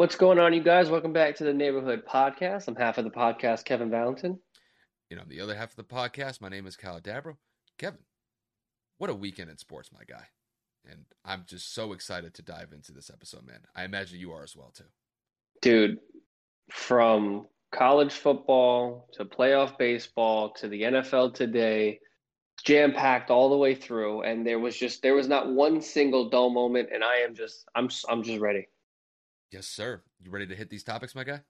What's going on, you guys? Welcome back to the Neighborhood Podcast. I'm half of the podcast, Kevin Valentin. You know, the other half of the podcast, my name is Kyle Dabro. Kevin, what a weekend in sports, my guy. And I'm just so excited to dive into this episode, man. I imagine you are as well, too. Dude, from college football to playoff baseball to the NFL today, jam packed all the way through. And there was just, there was not one single dull moment. And I am just, I'm, I'm just ready. Yes, sir. You ready to hit these topics, my guy?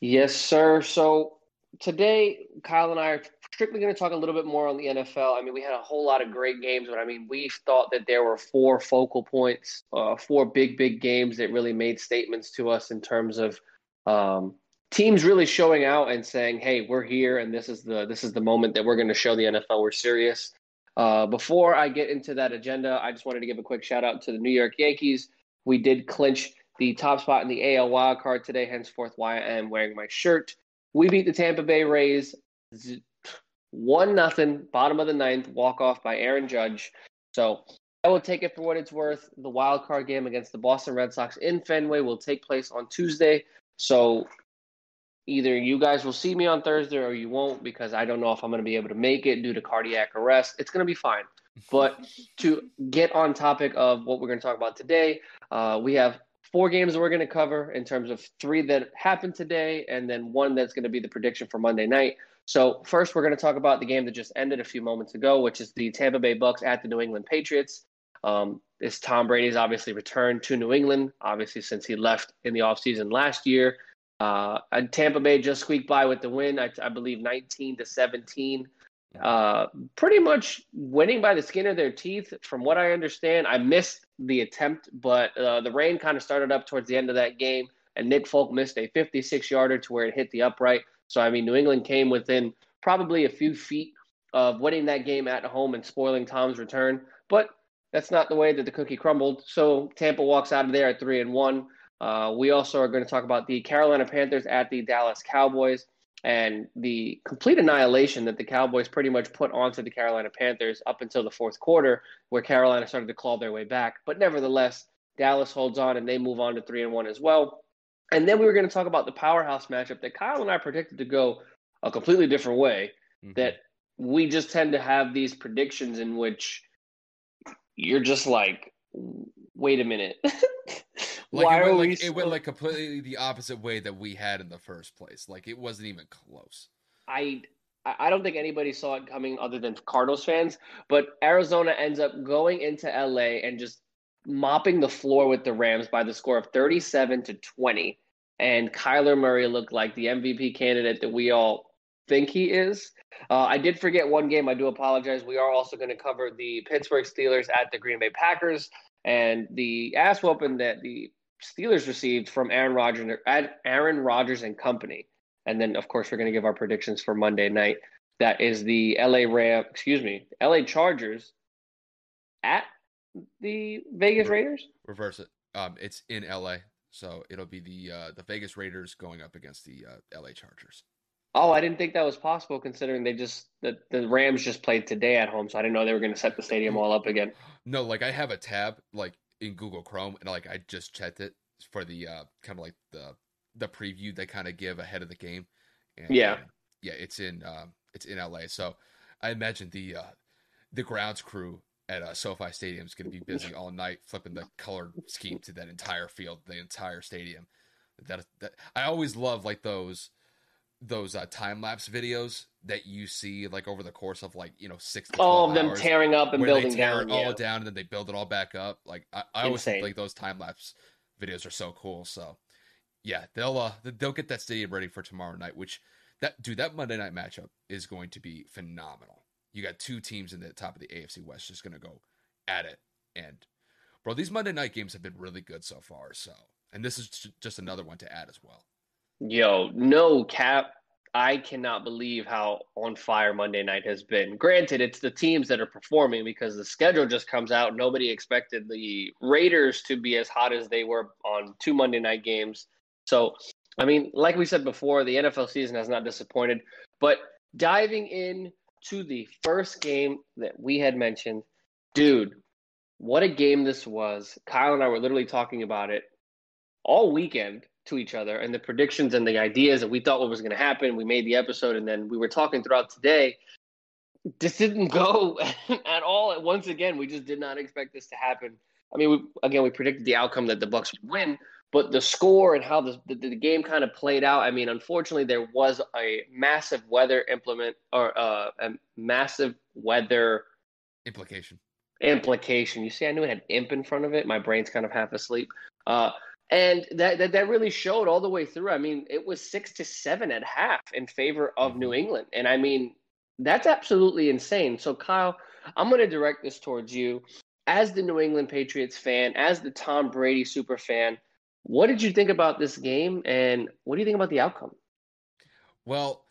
Yes, sir. So today, Kyle and I are strictly going to talk a little bit more on the NFL. I mean, we had a whole lot of great games, but I mean, we thought that there were four focal points, uh, four big, big games that really made statements to us in terms of um, teams really showing out and saying, "Hey, we're here, and this is the this is the moment that we're going to show the NFL we're serious." Uh, before I get into that agenda, I just wanted to give a quick shout out to the New York Yankees. We did clinch the top spot in the AL wild card today, henceforth why I am wearing my shirt. We beat the Tampa Bay Rays one nothing, bottom of the ninth, walk off by Aaron Judge. So I will take it for what it's worth. The wild card game against the Boston Red Sox in Fenway will take place on Tuesday. So either you guys will see me on Thursday or you won't because I don't know if I'm going to be able to make it due to cardiac arrest. It's going to be fine. But to get on topic of what we're going to talk about today, uh, we have four games we're going to cover in terms of three that happened today and then one that's going to be the prediction for Monday night. So first, we're going to talk about the game that just ended a few moments ago, which is the Tampa Bay Bucks at the New England Patriots. Um, this Tom Brady's obviously returned to New England, obviously since he left in the offseason last year. Uh, and Tampa Bay just squeaked by with the win, I, I believe 19 to 17. Uh, pretty much winning by the skin of their teeth, from what I understand. I missed the attempt, but uh, the rain kind of started up towards the end of that game, and Nick Folk missed a 56 yarder to where it hit the upright. So, I mean, New England came within probably a few feet of winning that game at home and spoiling Tom's return, but that's not the way that the cookie crumbled. So, Tampa walks out of there at three and one. Uh, we also are going to talk about the Carolina Panthers at the Dallas Cowboys and the complete annihilation that the Cowboys pretty much put onto the Carolina Panthers up until the fourth quarter, where Carolina started to claw their way back. But nevertheless, Dallas holds on and they move on to three and one as well. And then we were going to talk about the powerhouse matchup that Kyle and I predicted to go a completely different way. Mm-hmm. That we just tend to have these predictions in which you're just like, wait a minute. Like Why it went like, it went like completely the opposite way that we had in the first place. Like it wasn't even close. I I don't think anybody saw it coming other than Cardinals fans, but Arizona ends up going into LA and just mopping the floor with the Rams by the score of 37 to 20. And Kyler Murray looked like the MVP candidate that we all think he is. Uh, I did forget one game. I do apologize. We are also going to cover the Pittsburgh Steelers at the Green Bay Packers and the ass whooping that the Steelers received from Aaron Rodgers, Aaron Rodgers and company. And then, of course, we're going to give our predictions for Monday night. That is the LA Ram, excuse me, LA Chargers at the Vegas Raiders. Reverse it. Um, it's in LA, so it'll be the uh, the Vegas Raiders going up against the uh, LA Chargers. Oh, I didn't think that was possible considering they just the, the Rams just played today at home, so I didn't know they were going to set the stadium all up again. No, like I have a tab like in Google Chrome, and like I just checked it for the uh, kind of like the the preview they kind of give ahead of the game. And, yeah, uh, yeah, it's in uh, it's in LA, so I imagine the uh, the grounds crew at uh, SoFi Stadium is going to be busy all night flipping the color scheme to that entire field, the entire stadium. That that I always love like those those uh, time lapse videos that you see like over the course of like you know six all of them tearing up and building down, it all yeah. down, and then they build it all back up. Like I, I always think like those time lapse videos are so cool. So yeah, they'll uh they'll get that stadium ready for tomorrow night. Which that dude that Monday night matchup is going to be phenomenal. You got two teams in the top of the AFC West just going to go at it, and bro, these Monday night games have been really good so far. So and this is just another one to add as well. Yo, no cap. I cannot believe how on fire Monday night has been. Granted, it's the teams that are performing because the schedule just comes out. Nobody expected the Raiders to be as hot as they were on two Monday night games. So, I mean, like we said before, the NFL season has not disappointed. But diving in to the first game that we had mentioned, dude, what a game this was. Kyle and I were literally talking about it all weekend to each other and the predictions and the ideas that we thought what was going to happen. We made the episode and then we were talking throughout today. This didn't go at all. Once again, we just did not expect this to happen. I mean, we, again, we predicted the outcome that the Bucks would win, but the score and how the, the, the game kind of played out. I mean, unfortunately, there was a massive weather implement or uh, a massive weather implication. Implication. You see, I knew it had imp in front of it. My brain's kind of half asleep. Uh, and that, that that really showed all the way through. I mean, it was six to seven at half in favor of mm-hmm. New England, and I mean, that's absolutely insane. So, Kyle, I'm going to direct this towards you as the New England Patriots fan, as the Tom Brady super fan. What did you think about this game, and what do you think about the outcome? Well,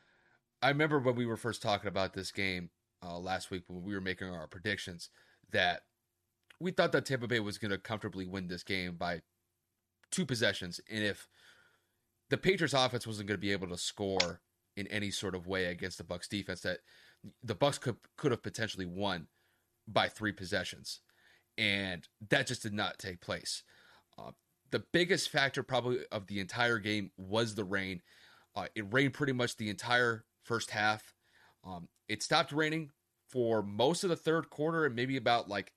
I remember when we were first talking about this game uh, last week when we were making our predictions that we thought that Tampa Bay was going to comfortably win this game by two possessions, and if the Patriots offense wasn't going to be able to score in any sort of way against the Bucks defense, that the Bucks could could have potentially won by three possessions, and that just did not take place. Uh, the biggest factor probably of the entire game was the rain. Uh, it rained pretty much the entire first half. Um, it stopped raining for most of the third quarter and maybe about like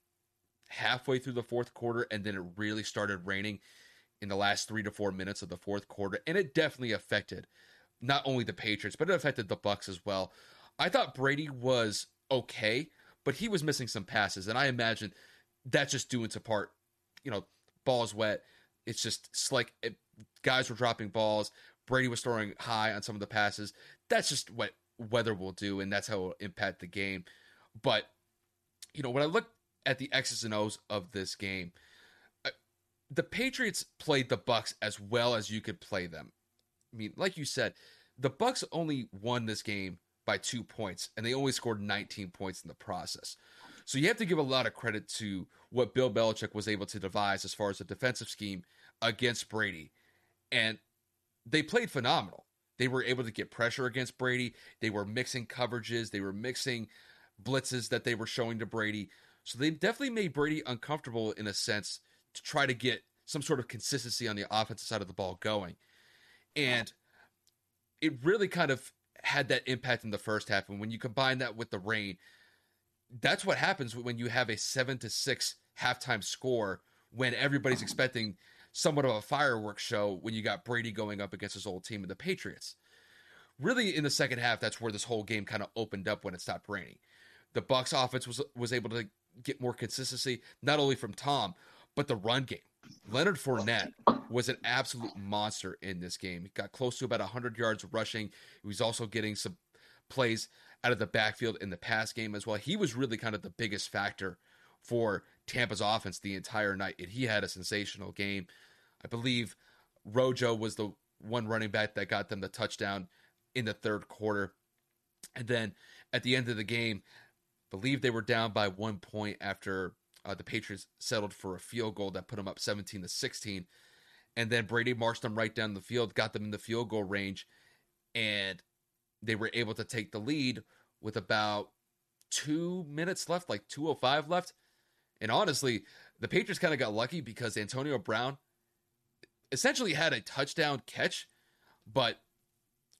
halfway through the fourth quarter, and then it really started raining in the last three to four minutes of the fourth quarter, and it definitely affected not only the Patriots, but it affected the Bucks as well. I thought Brady was okay, but he was missing some passes, and I imagine that's just due into part, you know, balls wet. It's just like it, guys were dropping balls. Brady was throwing high on some of the passes. That's just what weather will do, and that's how it will impact the game. But you know, when I look at the X's and O's of this game, the Patriots played the Bucks as well as you could play them. I mean, like you said, the Bucks only won this game by 2 points and they only scored 19 points in the process. So you have to give a lot of credit to what Bill Belichick was able to devise as far as a defensive scheme against Brady. And they played phenomenal. They were able to get pressure against Brady. They were mixing coverages, they were mixing blitzes that they were showing to Brady. So they definitely made Brady uncomfortable in a sense to try to get some sort of consistency on the offensive side of the ball going. And it really kind of had that impact in the first half. And when you combine that with the rain, that's what happens when you have a seven to six halftime score when everybody's expecting somewhat of a fireworks show when you got Brady going up against his old team of the Patriots. Really, in the second half, that's where this whole game kind of opened up when it stopped raining. The Bucks offense was was able to get more consistency, not only from Tom, but the run game. Leonard Fournette was an absolute monster in this game. He got close to about 100 yards rushing. He was also getting some plays out of the backfield in the pass game as well. He was really kind of the biggest factor for Tampa's offense the entire night, and he had a sensational game. I believe Rojo was the one running back that got them the touchdown in the third quarter. And then at the end of the game, I believe they were down by one point after uh, the Patriots settled for a field goal that put them up 17 to 16. And then Brady marched them right down the field, got them in the field goal range, and they were able to take the lead with about two minutes left, like 205 left. And honestly, the Patriots kind of got lucky because Antonio Brown essentially had a touchdown catch, but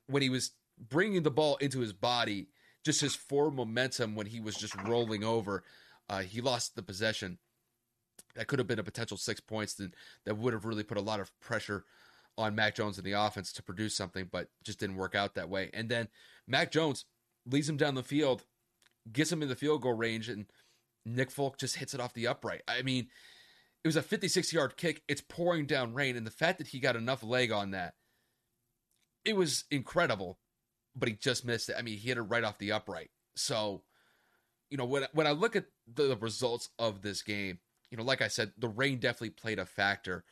when he was bringing the ball into his body, just his forward momentum when he was just rolling over, uh, he lost the possession. That could have been a potential six points that, that would have really put a lot of pressure on Mac Jones and the offense to produce something, but just didn't work out that way. And then Mac Jones leads him down the field, gets him in the field goal range, and Nick Folk just hits it off the upright. I mean, it was a 56 yard kick. It's pouring down rain, and the fact that he got enough leg on that, it was incredible. But he just missed it. I mean, he hit it right off the upright. So you know, when when I look at the results of this game, you know, like I said, the rain definitely played a factor.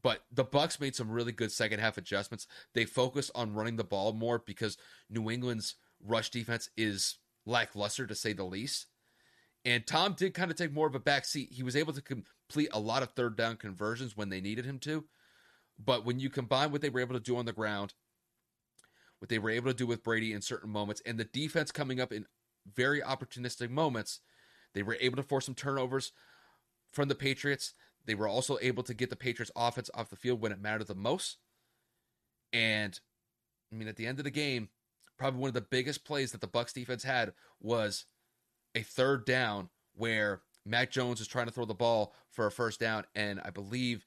But the Bucks made some really good second half adjustments. They focused on running the ball more because New England's rush defense is lackluster to say the least. And Tom did kind of take more of a back seat. He was able to complete a lot of third down conversions when they needed him to. But when you combine what they were able to do on the ground, what they were able to do with Brady in certain moments, and the defense coming up in very opportunistic moments. They were able to force some turnovers from the Patriots. they were also able to get the Patriots offense off the field when it mattered the most. And I mean, at the end of the game, probably one of the biggest plays that the Bucks defense had was a third down where Mac Jones was trying to throw the ball for a first down, and I believe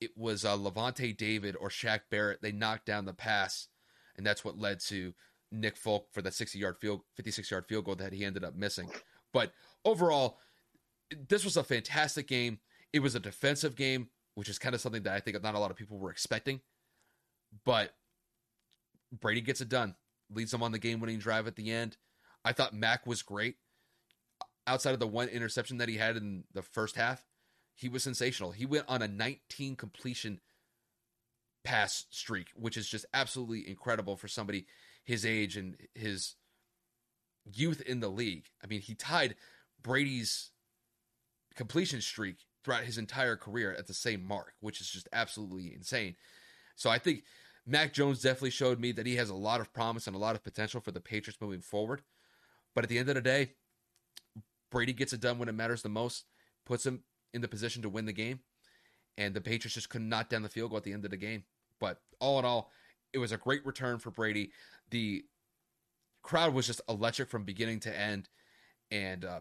it was uh, Lavonte David or Shaq Barrett. They knocked down the pass, and that's what led to Nick Folk for that 60 yard field, 56 yard field goal that he ended up missing. But overall, this was a fantastic game. It was a defensive game, which is kind of something that I think not a lot of people were expecting. But Brady gets it done, leads them on the game winning drive at the end. I thought Mac was great. Outside of the one interception that he had in the first half, he was sensational. He went on a 19 completion pass streak, which is just absolutely incredible for somebody his age and his youth in the league. I mean, he tied Brady's completion streak throughout his entire career at the same mark, which is just absolutely insane. So I think Mac Jones definitely showed me that he has a lot of promise and a lot of potential for the Patriots moving forward. But at the end of the day, Brady gets it done when it matters the most, puts him in the position to win the game, and the Patriots just could not down the field goal at the end of the game. But all in all, it was a great return for Brady. The crowd was just electric from beginning to end, and uh,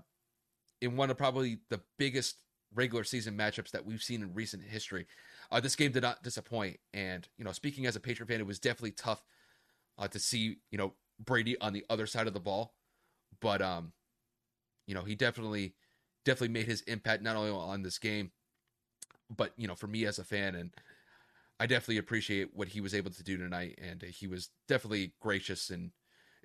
in one of probably the biggest regular season matchups that we've seen in recent history. Uh, this game did not disappoint, and you know, speaking as a Patriot fan, it was definitely tough uh, to see you know Brady on the other side of the ball, but um, you know, he definitely definitely made his impact not only on this game, but you know, for me as a fan, and I definitely appreciate what he was able to do tonight, and he was definitely gracious and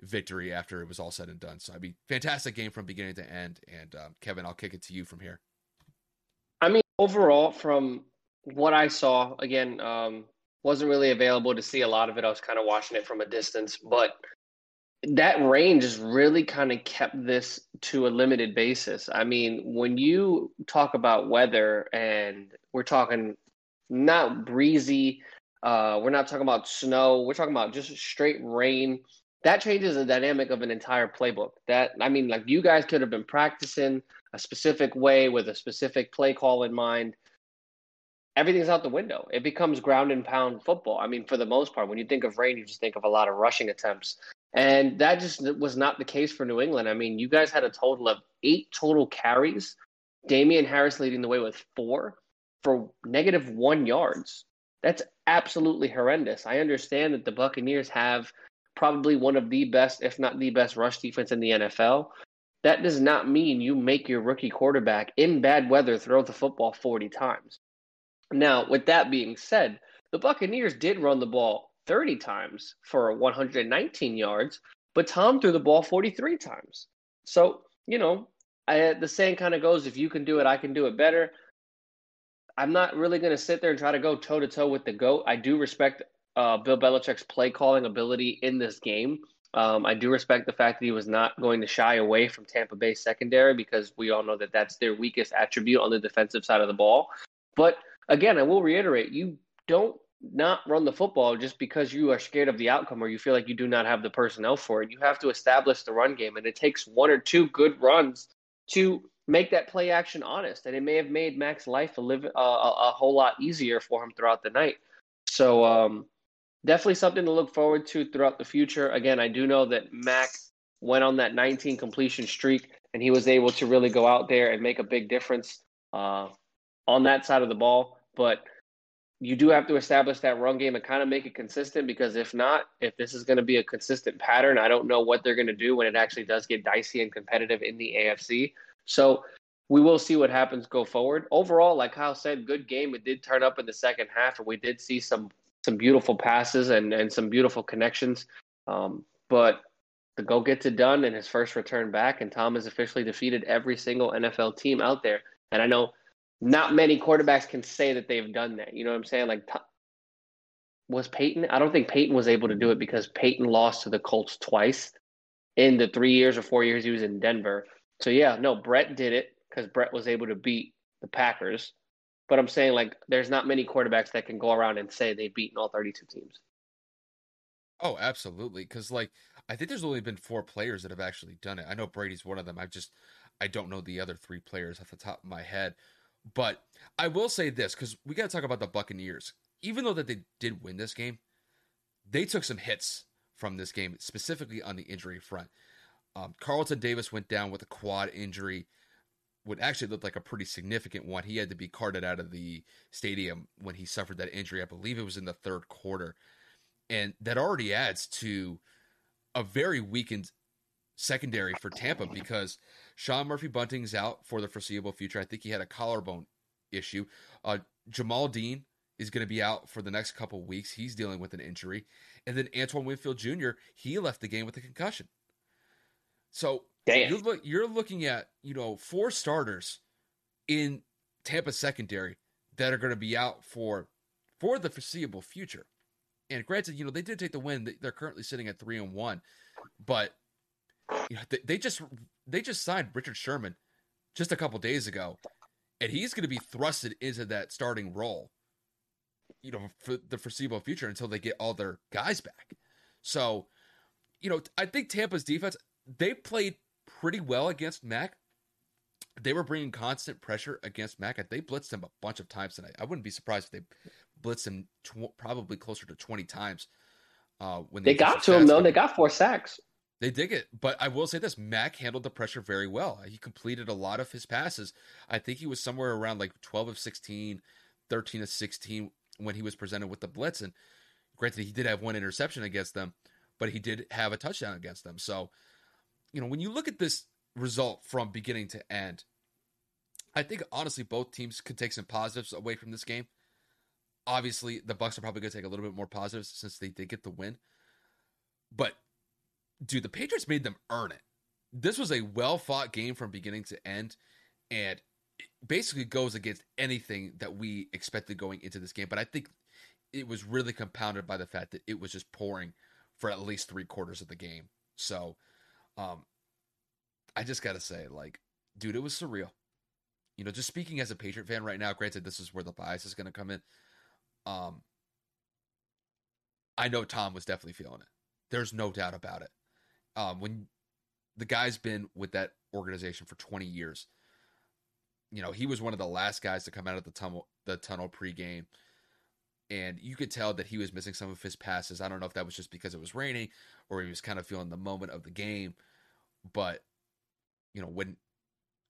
victory after it was all said and done. So I mean, fantastic game from beginning to end. And um, Kevin, I'll kick it to you from here. I mean, overall, from what I saw, again, um, wasn't really available to see a lot of it. I was kind of watching it from a distance, but that range has really kind of kept this to a limited basis. I mean, when you talk about weather and we're talking not breezy, uh, we're not talking about snow, we're talking about just straight rain that changes the dynamic of an entire playbook. That I mean, like you guys could have been practicing a specific way with a specific play call in mind. Everything's out the window. It becomes ground and pound football. I mean, for the most part, when you think of rain, you just think of a lot of rushing attempts. And that just was not the case for New England. I mean, you guys had a total of eight total carries. Damien Harris leading the way with four for negative one yards. That's absolutely horrendous. I understand that the Buccaneers have probably one of the best, if not the best, rush defense in the NFL. That does not mean you make your rookie quarterback in bad weather throw the football 40 times. Now, with that being said, the Buccaneers did run the ball 30 times for 119 yards, but Tom threw the ball 43 times. So, you know, I, the saying kind of goes if you can do it, I can do it better. I'm not really going to sit there and try to go toe to toe with the GOAT. I do respect uh, Bill Belichick's play calling ability in this game. Um, I do respect the fact that he was not going to shy away from Tampa Bay secondary because we all know that that's their weakest attribute on the defensive side of the ball. But again, I will reiterate: you don't not run the football just because you are scared of the outcome or you feel like you do not have the personnel for it. You have to establish the run game, and it takes one or two good runs to make that play action honest. And it may have made Mac's life a live uh, a, a whole lot easier for him throughout the night. So um, definitely something to look forward to throughout the future. Again, I do know that Mac went on that 19 completion streak, and he was able to really go out there and make a big difference uh, on that side of the ball. But you do have to establish that run game and kind of make it consistent because if not, if this is going to be a consistent pattern, I don't know what they're going to do when it actually does get dicey and competitive in the AFC. So we will see what happens go forward. Overall, like Kyle said, good game. It did turn up in the second half, and we did see some some beautiful passes and, and some beautiful connections. Um, but the goal gets it done in his first return back, and Tom has officially defeated every single NFL team out there. And I know not many quarterbacks can say that they've done that. You know what I'm saying? Like, was Peyton? I don't think Peyton was able to do it because Peyton lost to the Colts twice in the three years or four years he was in Denver. So yeah, no, Brett did it because Brett was able to beat the Packers. But I'm saying like there's not many quarterbacks that can go around and say they've beaten all 32 teams. Oh, absolutely. Because like I think there's only been four players that have actually done it. I know Brady's one of them. I just I don't know the other three players off the top of my head. But I will say this because we got to talk about the Buccaneers. Even though that they did win this game, they took some hits from this game, specifically on the injury front. Um, Carlton Davis went down with a quad injury, what actually looked like a pretty significant one. He had to be carted out of the stadium when he suffered that injury. I believe it was in the third quarter. And that already adds to a very weakened secondary for Tampa because Sean Murphy Bunting's out for the foreseeable future. I think he had a collarbone issue. Uh, Jamel Dean is going to be out for the next couple weeks. He's dealing with an injury. And then Antoine Winfield Jr., he left the game with a concussion. So you're, look, you're looking at, you know, four starters in Tampa secondary that are going to be out for for the foreseeable future. And granted, you know, they did take the win. They're currently sitting at 3 and 1, but you know, they, they just they just signed Richard Sherman just a couple days ago, and he's going to be thrusted into that starting role, you know, for the foreseeable future until they get all their guys back. So, you know, I think Tampa's defense they played pretty well against Mac. They were bringing constant pressure against Mac. They blitzed him a bunch of times tonight. I wouldn't be surprised if they blitzed him tw- probably closer to twenty times. Uh, when they, they got to him though, they got four sacks. They dig it. But I will say this Mac handled the pressure very well. He completed a lot of his passes. I think he was somewhere around like 12 of 16, 13 of 16 when he was presented with the blitz. And granted, he did have one interception against them, but he did have a touchdown against them. So, you know, when you look at this result from beginning to end, I think honestly both teams could take some positives away from this game. Obviously, the Bucks are probably going to take a little bit more positives since they did get the win. But dude, the Patriots made them earn it. This was a well fought game from beginning to end, and it basically goes against anything that we expected going into this game. But I think it was really compounded by the fact that it was just pouring for at least three quarters of the game. So, um, I just gotta say, like, dude, it was surreal. You know, just speaking as a Patriot fan right now. Granted, this is where the bias is gonna come in. Um, I know Tom was definitely feeling it. There's no doubt about it um, when the guy's been with that organization for 20 years. You know, he was one of the last guys to come out of the tunnel, the tunnel pregame, and you could tell that he was missing some of his passes. I don't know if that was just because it was raining or he was kind of feeling the moment of the game, but you know, when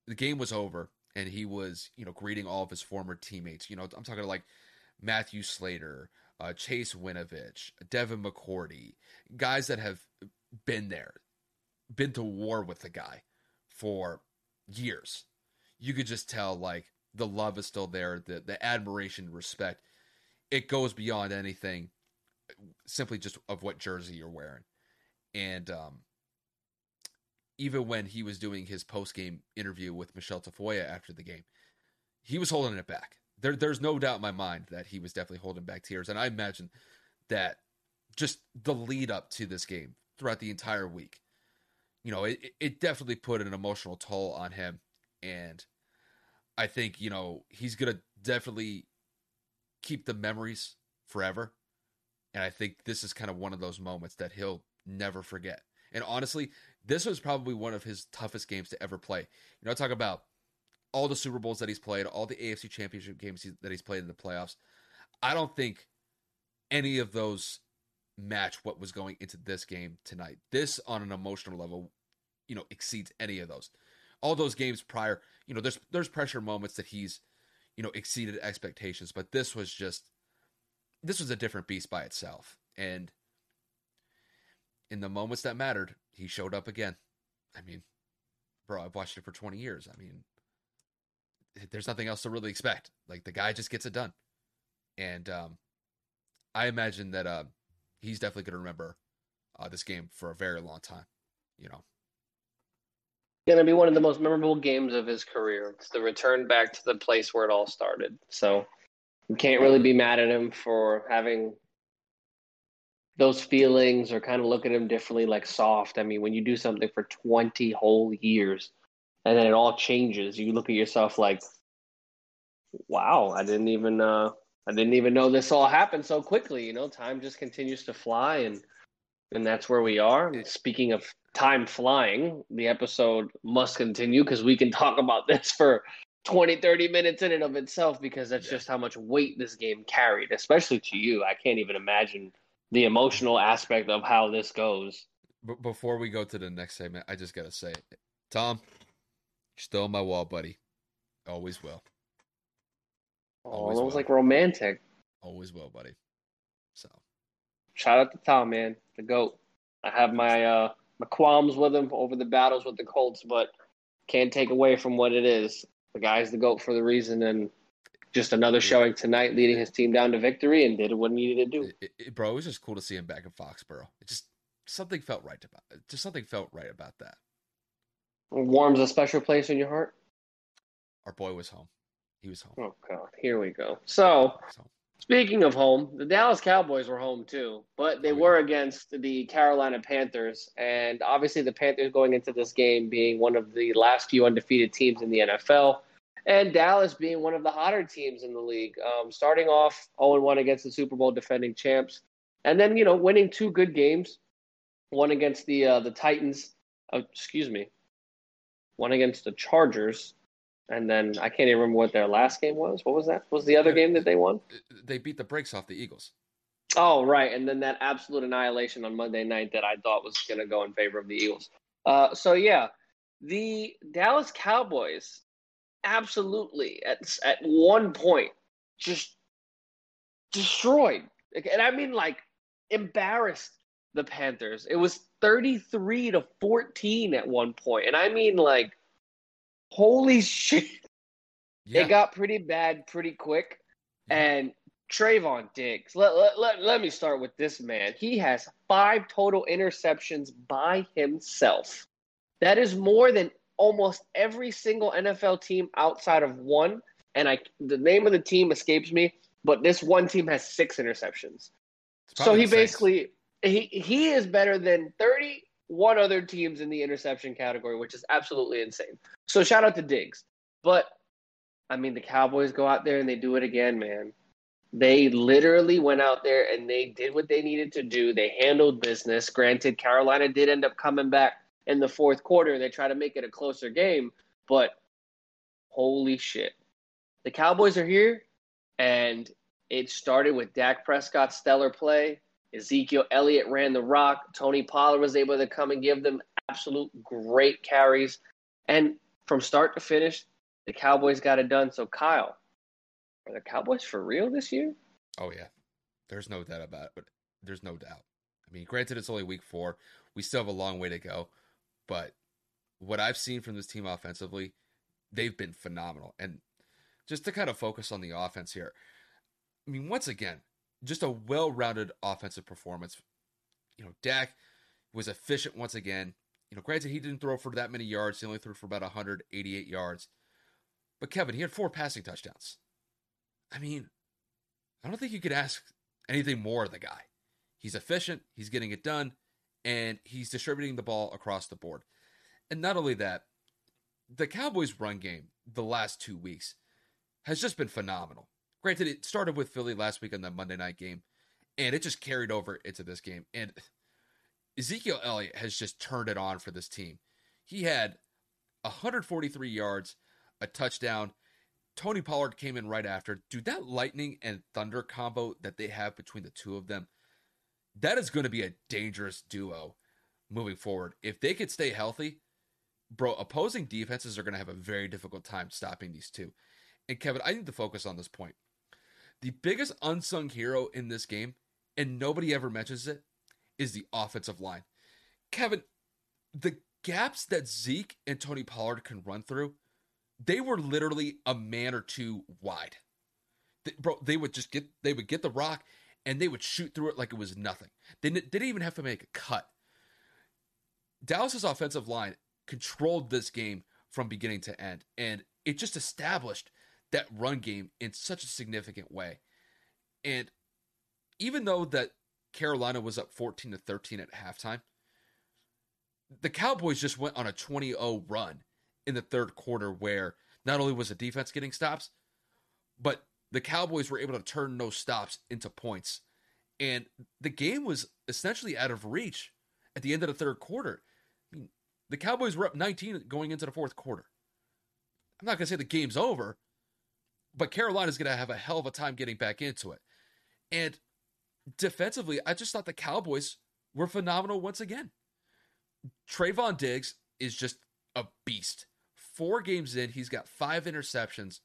the game was over and he was, you know, greeting all of his former teammates, you know, I'm talking like Matthew Slater, uh, Chase Winovich, Devin McCourty, guys that have been there, been to war with the guy for years. You could just tell like the love is still there, the the admiration, respect. It goes beyond anything, simply just of what jersey you're wearing, and um, even when he was doing his post game interview with Michelle Tafoya after the game, he was holding it back. There, there's no doubt in my mind that he was definitely holding back tears, and I imagine that just the lead up to this game throughout the entire week. You know, it, it definitely put an emotional toll on him. And I think, you know, he's going to definitely keep the memories forever. And I think this is kind of one of those moments that he'll never forget. And honestly, this was probably one of his toughest games to ever play. You know, I talk about all the Super Bowls that he's played, all the AFC Championship games that he's played in the playoffs. I don't think any of those match what was going into this game tonight. This on an emotional level, you know, exceeds any of those. All those games prior, you know, there's there's pressure moments that he's, you know, exceeded expectations, but this was just this was a different beast by itself. And in the moments that mattered, he showed up again. I mean, bro, I've watched it for 20 years. I mean, there's nothing else to really expect. Like the guy just gets it done. And um I imagine that uh he's definitely going to remember uh, this game for a very long time. You know, going to be one of the most memorable games of his career. It's the return back to the place where it all started. So you can't really be mad at him for having those feelings or kind of look at him differently, like soft. I mean, when you do something for 20 whole years and then it all changes, you look at yourself like, wow, I didn't even uh, I didn't even know this all happened so quickly. You know, time just continues to fly, and and that's where we are. And speaking of time flying, the episode must continue because we can talk about this for 20, 30 minutes in and of itself because that's yeah. just how much weight this game carried, especially to you. I can't even imagine the emotional aspect of how this goes. But before we go to the next segment, I just gotta say, Tom, you're still on my wall, buddy. Always will. Always oh, it was will. like romantic. Always will, buddy. So, shout out to Tom, man, the goat. I have my uh my qualms with him over the battles with the Colts, but can't take away from what it is. The guy's the goat for the reason, and just another showing tonight, leading his team down to victory, and did what he needed to do. It, it, bro, it was just cool to see him back in Foxborough. It just something felt right about. Just something felt right about that. Warms a special place in your heart. Our boy was home. He was home. Oh God, here we go. So, speaking of home, the Dallas Cowboys were home too, but they oh, were against the Carolina Panthers, and obviously the Panthers going into this game being one of the last few undefeated teams in the NFL, and Dallas being one of the hotter teams in the league, um, starting off 0-1 against the Super Bowl defending champs, and then you know winning two good games, one against the uh, the Titans, uh, excuse me, one against the Chargers and then I can't even remember what their last game was. What was that? What was the other game that they won? They beat the brakes off the Eagles. Oh, right. And then that absolute annihilation on Monday night that I thought was going to go in favor of the Eagles. Uh, so, yeah, the Dallas Cowboys absolutely at, at one point just destroyed. And I mean, like, embarrassed the Panthers. It was 33 to 14 at one. And I mean, like, holy shit. Yeah. It got pretty bad pretty quick. And Trevon Diggs, let, let, let, let me start with this man. He has five total interceptions by himself. That is more than almost every single NFL team outside of one. And I the name of the team escapes me, but this one team has six interceptions. So he basically he he is better than 31 other teams in the interception category, which is absolutely insane. So shout out to Diggs. But I mean, the Cowboys go out there and they do it again, man. They literally went out there and they did what they needed to do. They handled business. Granted, Carolina did end up coming back in the fourth quarter. They try to make it a closer game, but holy shit. The Cowboys are here, and it started with Dak Prescott's stellar play. Ezekiel Elliott ran the rock. Tony Pollard was able to come and give them absolute great carries. And from start to finish, the Cowboys got it done. So, Kyle, are the Cowboys for real this year? Oh, yeah. There's no doubt about it. But there's no doubt. I mean, granted, it's only week four. We still have a long way to go. But what I've seen from this team offensively, they've been phenomenal. And just to kind of focus on the offense here, I mean, once again, just a well-rounded offensive performance. You know, Dak was efficient once again. You know, granted he didn't throw for that many yards; he only threw for about 188 yards. But Kevin, he had four passing touchdowns. I mean, I don't think you could ask anything more of the guy. He's efficient, he's getting it done, and he's distributing the ball across the board. And not only that, the Cowboys' run game the last two weeks has just been phenomenal. Granted, it started with Philly last week on the Monday night game, and it just carried over into this game. And Ezekiel Elliott has just turned it on for this team. He had 143 yards, a touchdown. Tony Pollard came in right after. Dude, that lightning and thunder combo that they have between the two of them, that is going to be a dangerous duo moving forward. If they could stay healthy, bro, opposing defenses are going to have a very difficult time stopping these two. And Kevin, I need to focus on this point. The biggest unsung hero in this game, and nobody ever mentions it, is the offensive line. Kevin, the gaps that Zeke and Tony Pollard can run through, they were literally a man or two wide. They, bro, they would just get they would get the rock and they would shoot through it like it was nothing. They, they didn't even have to make a cut. Dallas's offensive line controlled this game from beginning to end, and it just established that run game in such a significant way. And even though that Carolina was up 14 to 13 at halftime, the Cowboys just went on a 20-0 run in the third quarter where not only was the defense getting stops, but the Cowboys were able to turn those stops into points. And the game was essentially out of reach at the end of the third quarter. I mean, the Cowboys were up 19 going into the fourth quarter. I'm not going to say the game's over, but Carolina's going to have a hell of a time getting back into it. And defensively, I just thought the Cowboys were phenomenal once again. Trevon Diggs is just a beast. Four games in, he's got five interceptions,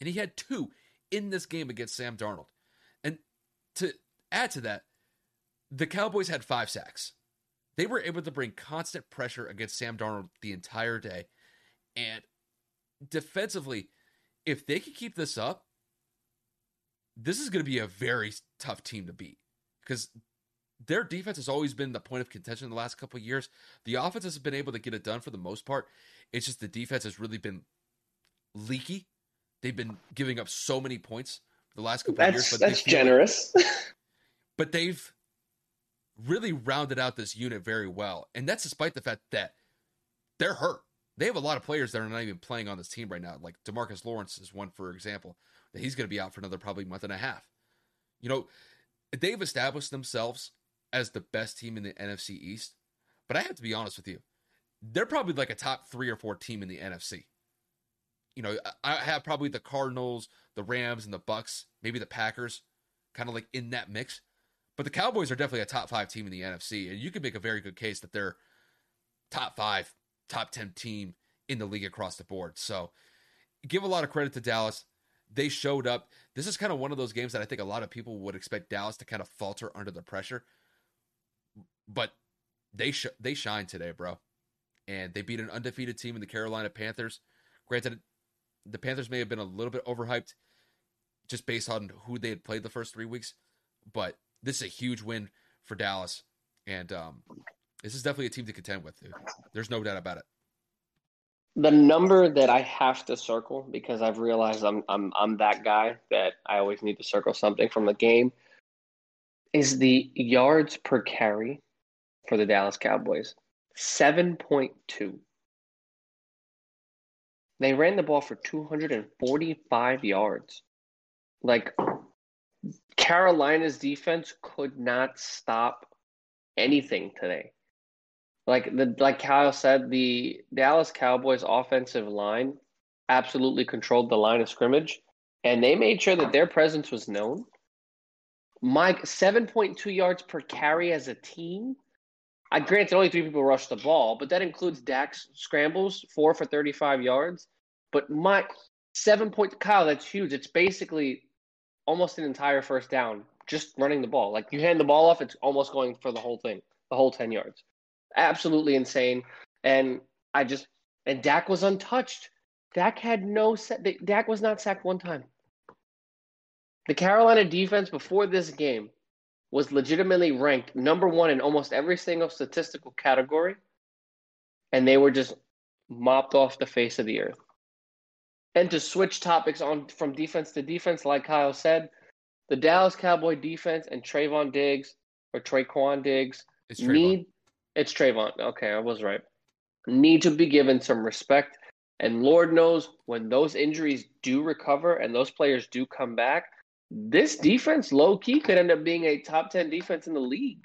and he had two in this game against Sam Darnold. And to add to that, the Cowboys had five sacks. They were able to bring constant pressure against Sam Darnold the entire day. And defensively, if they can keep this up, this is going to be a very tough team to beat because their defense has always been the point of contention in the last couple of years. The offense has been able to get it done for the most part. It's just the defense has really been leaky. They've been giving up so many points the last couple that's, of years. But that's generous. Like, but they've really rounded out this unit very well. And that's despite the fact that they're hurt. They have a lot of players that are not even playing on this team right now. Like Demarcus Lawrence is one, for example, that he's going to be out for another probably month and a half. You know, they've established themselves as the best team in the NFC East. But I have to be honest with you, they're probably like a top three or four team in the NFC. You know, I have probably the Cardinals, the Rams, and the Bucks, maybe the Packers, kind of like in that mix. But the Cowboys are definitely a top five team in the NFC, and you can make a very good case that they're top five, top 10 team in the league across the board. So give a lot of credit to Dallas. They showed up. This is kind of one of those games that I think a lot of people would expect Dallas to kind of falter under the pressure. But they sh- they shine today, bro. And they beat an undefeated team in the Carolina Panthers. Granted, the Panthers may have been a little bit overhyped just based on who they had played the first three weeks, but this is a huge win for Dallas, and um, this is definitely a team to contend with. Dude. There's no doubt about it. The number that I have to circle because I've realized I'm I'm I'm that guy that I always need to circle something from the game is the yards per carry for the Dallas Cowboys. 7.2. They ran the ball for 245 yards. Like Carolina's defense could not stop anything today. Like the like Kyle said, the Dallas Cowboys offensive line absolutely controlled the line of scrimmage, and they made sure that their presence was known. Mike, seven point two yards per carry as a team. I granted only three people rushed the ball, but that includes Dak's scrambles, four for thirty-five yards. But my seven point Kyle, that's huge. It's basically almost an entire first down just running the ball. Like you hand the ball off, it's almost going for the whole thing, the whole 10 yards. Absolutely insane. And I just, and Dak was untouched. Dak had no set. Dak was not sacked one time. The Carolina defense before this game was legitimately ranked number one in almost every single statistical category. And they were just mopped off the face of the earth and to switch topics on from defense to defense, like Kyle said, the Dallas Cowboy defense and Trevon Diggs or Traquan Diggs it's need it's Trevon. Okay, I was right. Need to be given some respect. And Lord knows when those injuries do recover and those players do come back, this defense low key could end up being a top 10 defense in the league.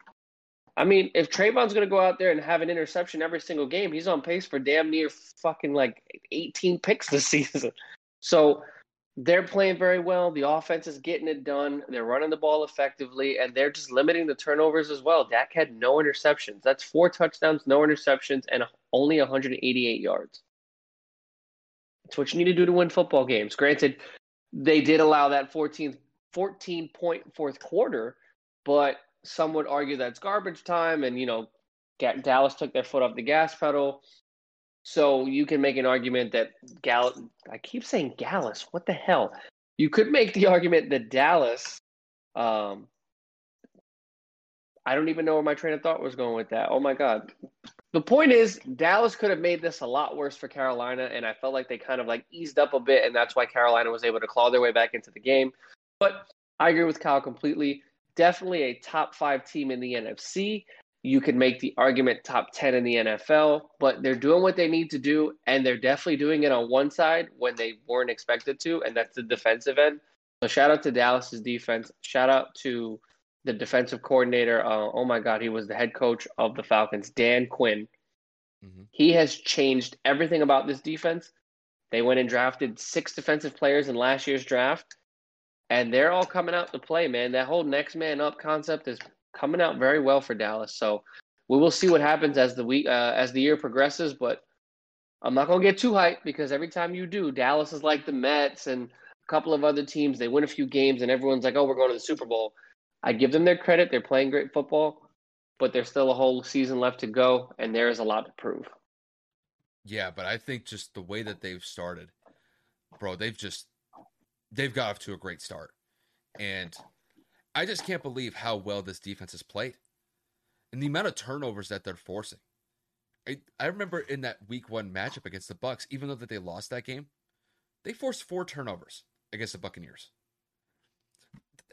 I mean, if Trevon's going to go out there and have an interception every single game, he's on pace for damn near fucking like 18 picks this season. So they're playing very well. The offense is getting it done. They're running the ball effectively, and they're just limiting the turnovers as well. Dak had no interceptions. That's four touchdowns, no interceptions, and only 188 yards. That's what you need to do to win football games. Granted, they did allow that 14, 14 point fourth quarter, but some would argue that's garbage time, and you know, Dallas took their foot off the gas pedal. So you can make an argument that Gall. I keep saying Gallus. What the hell? You could make the argument that Dallas. Um, I don't even know where my train of thought was going with that. Oh my god. The point is, Dallas could have made this a lot worse for Carolina, and I felt like they kind of like eased up a bit, and that's why Carolina was able to claw their way back into the game. But I agree with Kyle completely definitely a top five team in the NFC. You could make the argument top 10 in the NFL, but they're doing what they need to do, and they're definitely doing it on one side when they weren't expected to, and that's the defensive end. So shout out to Dallas's defense. Shout out to the defensive coordinator. Uh, oh my God, he was the head coach of the Falcons, Dan Quinn. Mm-hmm. He has changed everything about this defense, They went and drafted six defensive players in last year's draft, and they're all coming out to play, man. That whole next man up concept is coming out very well for Dallas. So we will see what happens as the week uh, as the year progresses. But I'm not gonna get too hyped because every time you do, Dallas is like the Mets and a couple of other teams. They win a few games, and everyone's like, "Oh, we're going to the Super Bowl." I give them their credit; they're playing great football, but there's still a whole season left to go, and there is a lot to prove. Yeah, but I think just the way that they've started, bro, they've just they've got off to a great start. And I just can't believe how well this defense has played. And the amount of turnovers that they're forcing. I, I remember in that week one matchup against the Bucks, even though that they lost that game, they forced four turnovers against the Buccaneers.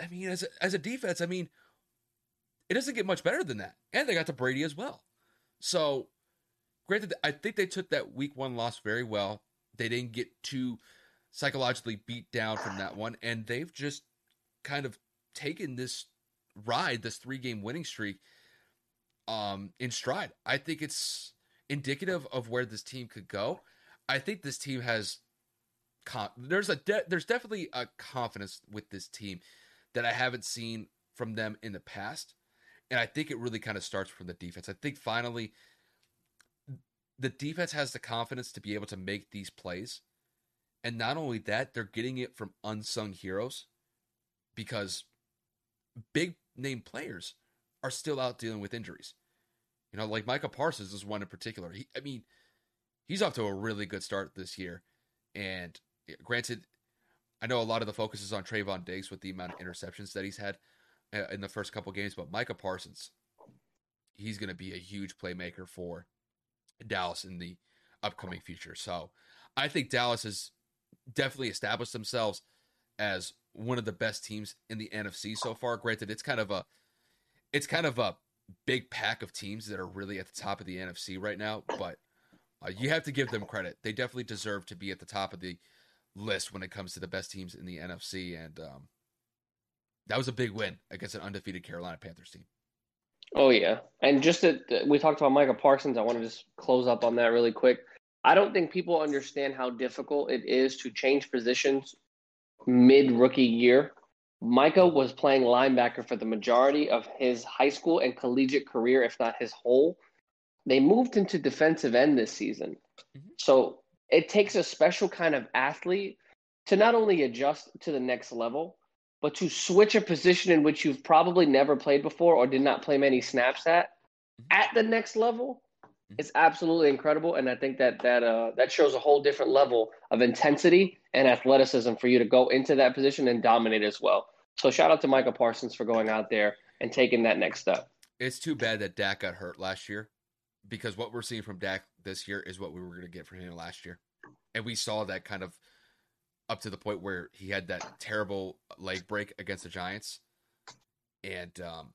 I mean, as a, as a defense, I mean, it doesn't get much better than that. And they got to Brady as well. So, granted, I think they took that week one loss very well. They didn't get too psychologically beat down from that one, and they've just kind of taken this ride, this three game winning streak, um, in stride. I think it's indicative of where this team could go. I think this team has con- there's a de- there's definitely a confidence with this team that I haven't seen from them in the past. And I think it really kind of starts from the defense. I think finally the defense has the confidence to be able to make these plays and not only that, they're getting it from unsung heroes because big name players are still out dealing with injuries. You know, like Micah Parsons is one in particular. He, I mean, he's off to a really good start this year. And granted, I know a lot of the focus is on Trevon Diggs with the amount of interceptions that he's had uh, in the first couple games, but Micah Parsons, he's going to be a huge playmaker for Dallas in the upcoming future. So I think Dallas is definitely established themselves as one of the best teams in the NFC so far. Granted, it's kind of a it's kind of a big pack of teams that are really at the top of the NFC right now, but uh, you have to give them credit. They definitely deserve to be at the top of the list when it comes to the best teams in the NFC, and um, that was a big win against an undefeated Carolina Panthers team. Oh yeah, and just that we talked about Michael Parsons. I want to just close up on that really quick. I don't think people understand how difficult it is to change positions mid rookie year. Micah was playing linebacker for the majority of his high school and collegiate career, if not his whole. They moved into defensive end this season. Mm-hmm. So it takes a special kind of athlete to not only adjust to the next level, but to switch a position in which you've probably never played before or did not play many snaps at mm-hmm. at the next level it's absolutely incredible, and I think that that uh, that shows a whole different level of intensity and athleticism for you to go into that position and dominate as well. So shout out to Michael Parsons for going out there and taking that next step. It's too bad that Dak got hurt last year, because what we're seeing from Dak this year is what we were going to get from him last year, and we saw that kind of up to the point where he had that terrible leg break against the Giants, and um,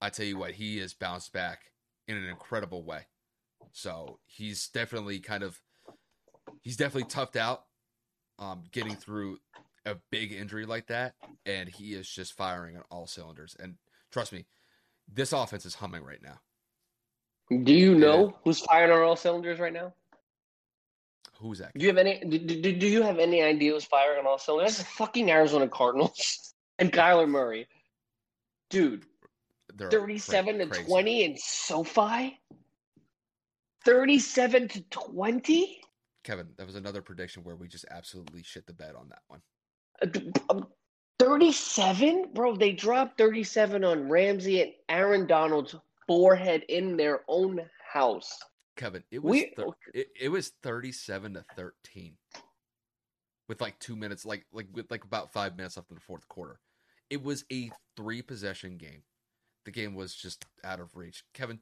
I tell you what, he has bounced back in an incredible way. So he's definitely kind of he's definitely toughed out um, getting through a big injury like that, and he is just firing on all cylinders. And trust me, this offense is humming right now. Do you know and, who's firing on all cylinders right now? Who's that? Do you have any? Do, do, do you have any idea who's firing on all cylinders? That's the fucking Arizona Cardinals and Kyler Murray, dude. They're thirty-seven cra- to twenty in SoFi. 37 to 20? Kevin, that was another prediction where we just absolutely shit the bed on that one. Uh, um, 37? Bro, they dropped 37 on Ramsey and Aaron Donald's forehead in their own house. Kevin, it was we, thir- it, it was 37 to 13. With like 2 minutes like like with like about 5 minutes left in the fourth quarter. It was a three possession game. The game was just out of reach. Kevin,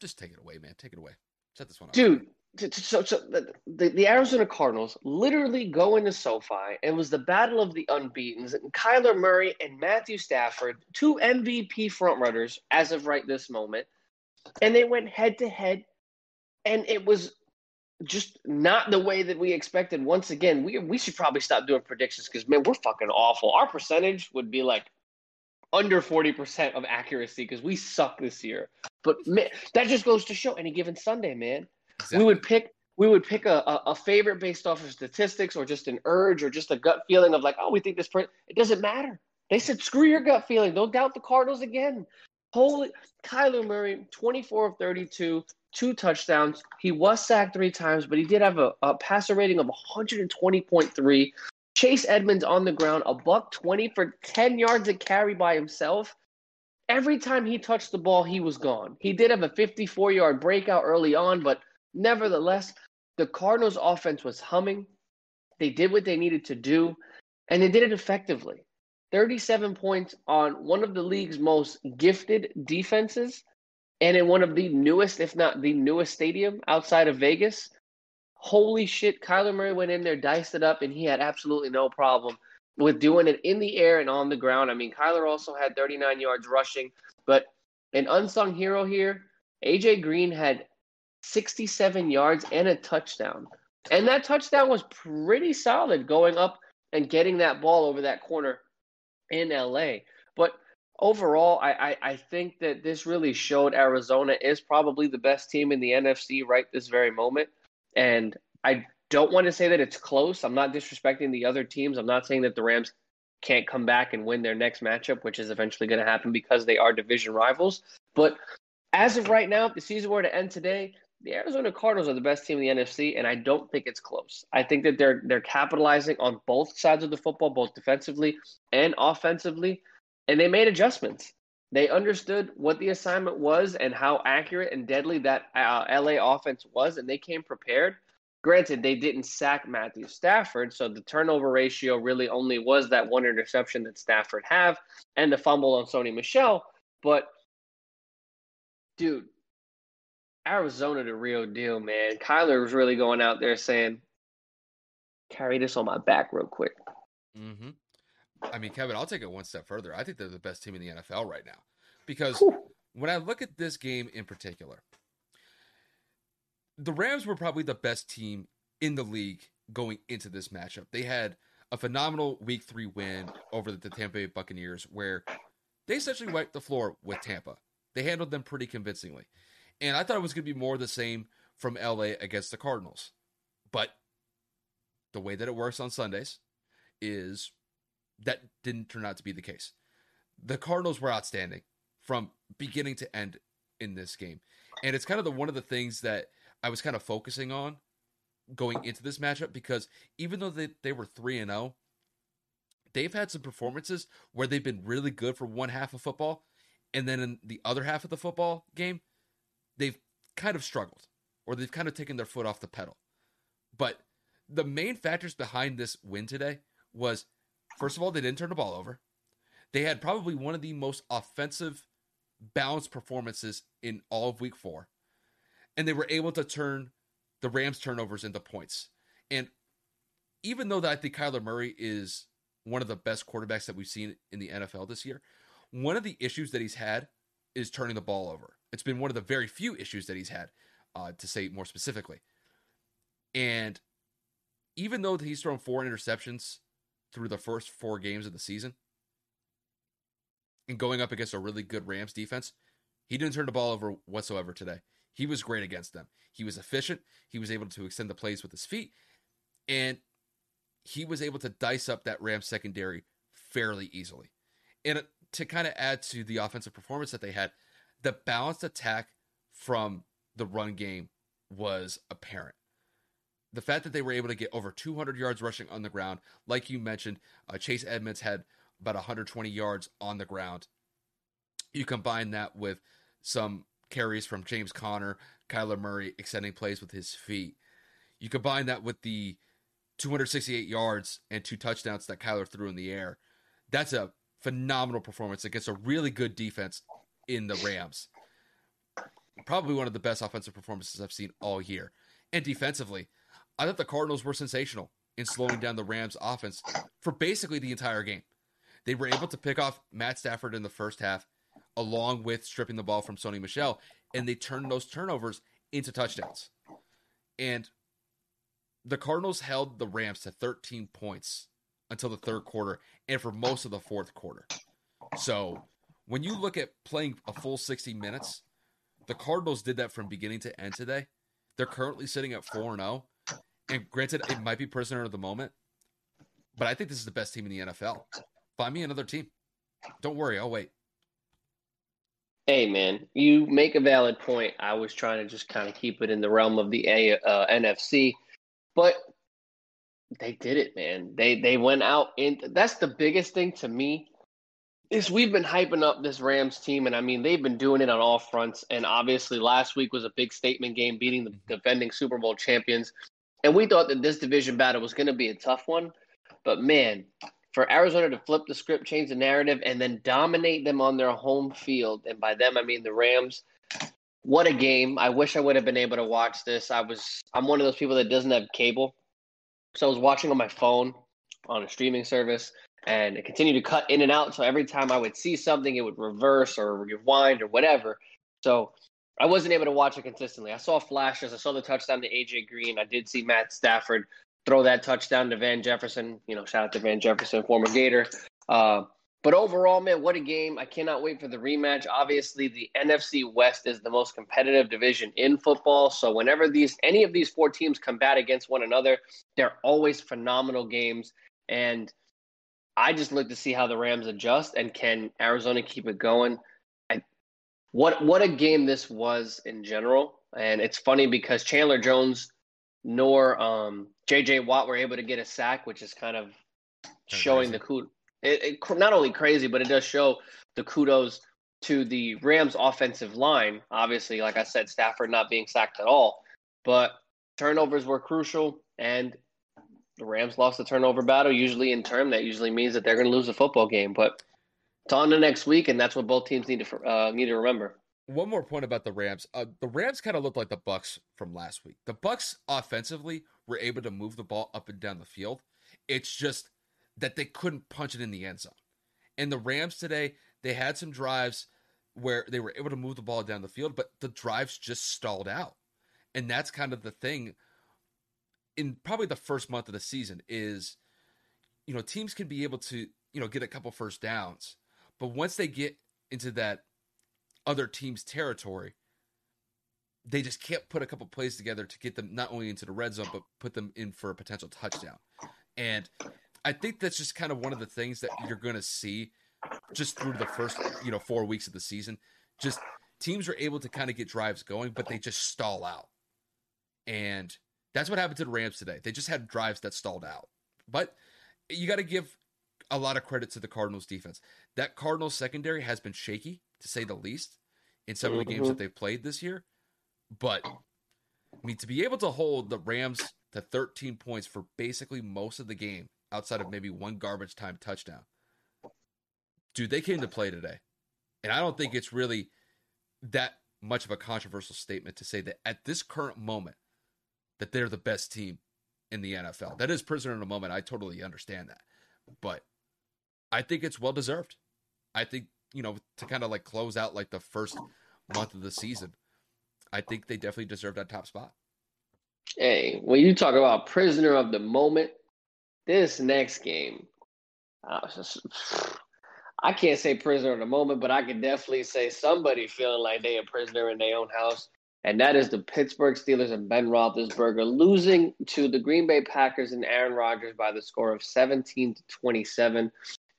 just take it away, man. Take it away. Set this one up. Dude, so, so the, the Arizona Cardinals literally go into SoFi. It was the battle of the unbeatens. And Kyler Murray and Matthew Stafford, two MVP frontrunners as of right this moment. And they went head to head. And it was just not the way that we expected. Once again, we, we should probably stop doing predictions because, man, we're fucking awful. Our percentage would be like under 40% of accuracy because we suck this year. But man, that just goes to show any given Sunday, man. Exactly. We would pick we would pick a, a, a, favorite based off of statistics or just an urge or just a gut feeling of like, oh, we think this person. It doesn't matter. They said, screw your gut feeling. Don't doubt the Cardinals again. Holy Kyler Murray, 24 of 32, two touchdowns. He was sacked three times, but he did have a, a passer rating of 120.3. Chase Edmonds on the ground, a buck 20 for 10 yards of carry by himself. Every time he touched the ball, he was gone. He did have a 54 yard breakout early on, but nevertheless, the Cardinals' offense was humming. They did what they needed to do, and they did it effectively. 37 points on one of the league's most gifted defenses and in one of the newest, if not the newest stadium outside of Vegas. Holy shit, Kyler Murray went in there, diced it up, and he had absolutely no problem with doing it in the air and on the ground. I mean, Kyler also had 39 yards rushing, but an unsung hero here, AJ Green had 67 yards and a touchdown. And that touchdown was pretty solid going up and getting that ball over that corner in LA. But overall, I, I, I, think that this really showed Arizona is probably the best team in the NFC right this very moment. And I don't want to say that it's close. I'm not disrespecting the other teams. I'm not saying that the Rams can't come back and win their next matchup, which is eventually going to happen because they are division rivals. But as of right now, if the season were to end today, the Arizona Cardinals are the best team in the NFC, and I don't think it's close. I think that they're they're capitalizing on both sides of the football, both defensively and offensively, and they made adjustments. They understood what the assignment was and how accurate and deadly that uh, LA offense was, and they came prepared. Granted, they didn't sack Matthew Stafford, so the turnover ratio really only was that one interception that Stafford have and the fumble on Sony Michel. But dude, Arizona the real deal, man. Kyler was really going out there saying, "Carry this on my back real quick." Mm-hmm. I mean, Kevin, I'll take it one step further. I think they're the best team in the NFL right now because Whew. when I look at this game in particular, the Rams were probably the best team in the league going into this matchup. They had a phenomenal Week Three win over the Tampa Bay Buccaneers, where they essentially wiped the floor with Tampa. They handled them pretty convincingly. And I thought it was going to be more the same from LA against the Cardinals. But the way that it works on Sundays is that didn't turn out to be the case. The Cardinals were outstanding from beginning to end in this game. And it's kind of the one of the things that I was kind of focusing on going into this matchup because even though they, they were 3 and 0, they've had some performances where they've been really good for one half of football and then in the other half of the football game they've kind of struggled or they've kind of taken their foot off the pedal. But the main factors behind this win today was first of all, they didn't turn the ball over. They had probably one of the most offensive balanced performances in all of week four. And they were able to turn the Rams turnovers into points. And even though that I think Kyler Murray is one of the best quarterbacks that we've seen in the NFL this year, one of the issues that he's had is turning the ball over. It's been one of the very few issues that he's had, uh, to say more specifically. And even though he's thrown four interceptions through the first four games of the season, and going up against a really good Rams defense, he didn't turn the ball over whatsoever today. He was great against them. He was efficient. He was able to extend the plays with his feet, and he was able to dice up that Rams secondary fairly easily. And to kind of add to the offensive performance that they had, the balanced attack from the run game was apparent. The fact that they were able to get over 200 yards rushing on the ground, like you mentioned, uh, Chase Edmonds had about 120 yards on the ground. You combine that with some carries from James Conner, Kyler Murray extending plays with his feet. You combine that with the 268 yards and two touchdowns that Kyler threw in the air. That's a phenomenal performance against a really good defense in the Rams. Probably one of the best offensive performances I've seen all year. And defensively, I thought the Cardinals were sensational in slowing down the Rams offense for basically the entire game. They were able to pick off Matt Stafford in the first half, along with stripping the ball from Sony Michel, and they turned those turnovers into touchdowns. And the Cardinals held the Rams to 13 points until the third quarter and for most of the fourth quarter. So when you look at playing a full 60 minutes, the Cardinals did that from beginning to end today. They're currently sitting at 4 0. And granted, it might be prisoner of the moment, but I think this is the best team in the NFL. Find me another team. Don't worry, I'll wait. Hey man, you make a valid point. I was trying to just kind of keep it in the realm of the a, uh, NFC, but they did it, man. They they went out and that's the biggest thing to me is we've been hyping up this Rams team, and I mean they've been doing it on all fronts. And obviously, last week was a big statement game, beating the defending Super Bowl champions. And we thought that this division battle was going to be a tough one, but man, for Arizona to flip the script, change the narrative, and then dominate them on their home field. And by them, I mean the Rams. What a game. I wish I would have been able to watch this. I was I'm one of those people that doesn't have cable. So I was watching on my phone on a streaming service and it continued to cut in and out. So every time I would see something, it would reverse or rewind or whatever. So I wasn't able to watch it consistently. I saw flashes. I saw the touchdown to AJ Green. I did see Matt Stafford throw that touchdown to Van Jefferson. You know, shout out to Van Jefferson, former Gator. Uh, but overall, man, what a game. I cannot wait for the rematch. Obviously, the NFC West is the most competitive division in football. So whenever these any of these four teams combat against one another, they're always phenomenal games. And I just look to see how the Rams adjust and can Arizona keep it going. What what a game this was in general. And it's funny because Chandler Jones nor um, JJ Watt were able to get a sack, which is kind of showing the kudos. It, it, not only crazy, but it does show the kudos to the Rams' offensive line. Obviously, like I said, Stafford not being sacked at all, but turnovers were crucial, and the Rams lost the turnover battle. Usually, in term, that usually means that they're going to lose a football game. But it's on to next week, and that's what both teams need to uh, need to remember one more point about the Rams. Uh, the Rams kind of looked like the Bucks from last week. The Bucks offensively were able to move the ball up and down the field. It's just that they couldn't punch it in the end zone. And the Rams today, they had some drives where they were able to move the ball down the field, but the drives just stalled out. And that's kind of the thing in probably the first month of the season is you know, teams can be able to, you know, get a couple first downs, but once they get into that other team's territory, they just can't put a couple plays together to get them not only into the red zone but put them in for a potential touchdown. And I think that's just kind of one of the things that you're going to see just through the first, you know, 4 weeks of the season. Just teams are able to kind of get drives going, but they just stall out. And that's what happened to the Rams today. They just had drives that stalled out. But you got to give a lot of credit to the Cardinals defense. That Cardinals secondary has been shaky to say the least, in some of the games that mm-hmm. they've played this year. But I mean, to be able to hold the Rams to 13 points for basically most of the game, outside of maybe one garbage time touchdown, dude, they came to play today. And I don't think it's really that much of a controversial statement to say that at this current moment that they're the best team in the NFL. That is prisoner in a moment. I totally understand that. But I think it's well deserved. I think you know, to kind of like close out like the first month of the season. I think they definitely deserve that top spot. Hey, when you talk about prisoner of the moment, this next game, uh, I can't say prisoner of the moment, but I can definitely say somebody feeling like they a prisoner in their own house, and that is the Pittsburgh Steelers and Ben Roethlisberger losing to the Green Bay Packers and Aaron Rodgers by the score of 17 to 27.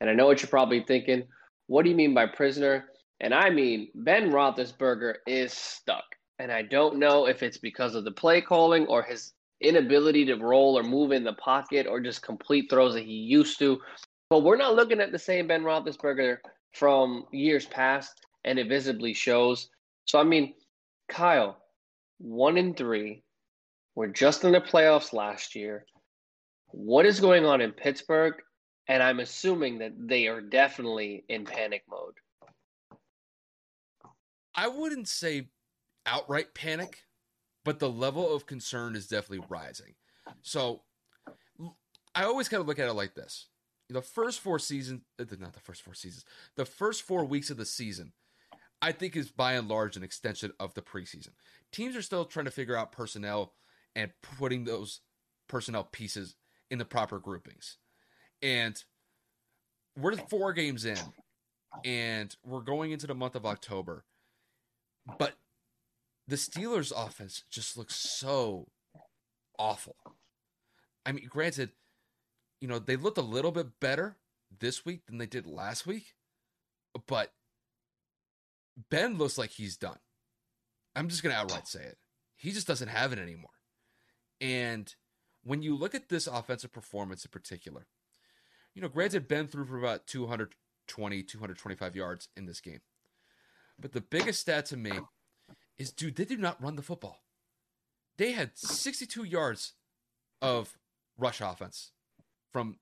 And I know what you're probably thinking. What do you mean by prisoner? And I mean, Ben Roethlisberger is stuck. And I don't know if it's because of the play calling or his inability to roll or move in the pocket or just complete throws that he used to. But we're not looking at the same Ben Roethlisberger from years past, and it visibly shows. So, I mean, Kyle, one in three. We're just in the playoffs last year. What is going on in Pittsburgh? And I'm assuming that they are definitely in panic mode. I wouldn't say outright panic, but the level of concern is definitely rising. So I always kind of look at it like this. The first four seasons, uh, not the first four seasons, the first four weeks of the season, I think is by and large an extension of the preseason. Teams are still trying to figure out personnel and putting those personnel pieces in the proper groupings. And we're four games in, and we're going into the month of October. But the Steelers' offense just looks so awful. I mean, granted, you know, they looked a little bit better this week than they did last week, but Ben looks like he's done. I'm just going to outright say it. He just doesn't have it anymore. And when you look at this offensive performance in particular, you know, granted, Ben threw for about 220, 225 yards in this game. But the biggest stat to me is, dude, they did not run the football. They had 62 yards of rush offense from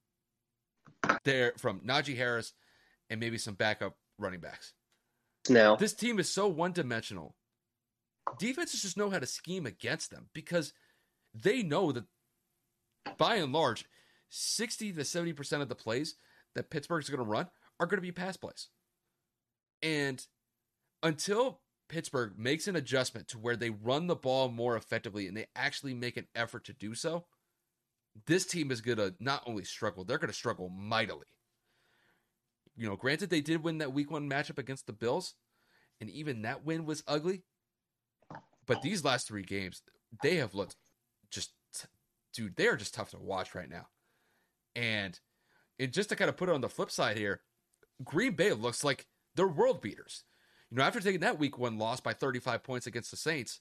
there from Najee Harris and maybe some backup running backs. Now, this team is so one dimensional. Defenses just know how to scheme against them because they know that by and large, 60 to 70% of the plays that Pittsburgh is going to run are going to be pass plays. And until Pittsburgh makes an adjustment to where they run the ball more effectively and they actually make an effort to do so, this team is going to not only struggle, they're going to struggle mightily. You know, granted, they did win that week one matchup against the Bills, and even that win was ugly. But these last three games, they have looked just, dude, they are just tough to watch right now. And just to kind of put it on the flip side here, Green Bay looks like they're world beaters. You know, after taking that week one loss by 35 points against the Saints,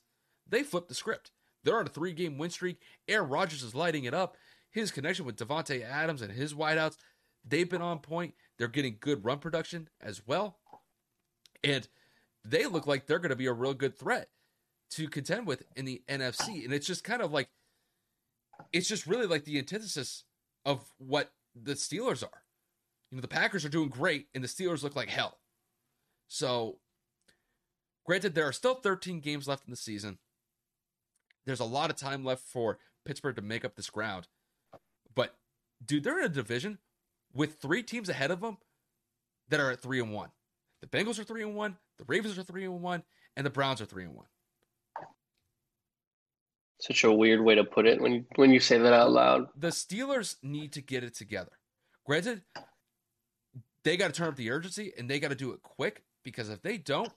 they flipped the script. They're on a three game win streak. Aaron Rodgers is lighting it up. His connection with Davante Adams and his wideouts, they've been on point. They're getting good run production as well. And they look like they're going to be a real good threat to contend with in the NFC. And it's just kind of like, it's just really like the antithesis of what the Steelers are. You know, the Packers are doing great and the Steelers look like hell. So, granted, there are still 13 games left in the season. There's a lot of time left for Pittsburgh to make up this ground. But, dude, they're in a division with three teams ahead of them that are at three and one. The Bengals are three and one, the Ravens are three and one, and the Browns are three and one. Such a weird way to put it when you, when you say that out loud. The Steelers need to get it together. Granted, they got to turn up the urgency and they got to do it quick because if they don't,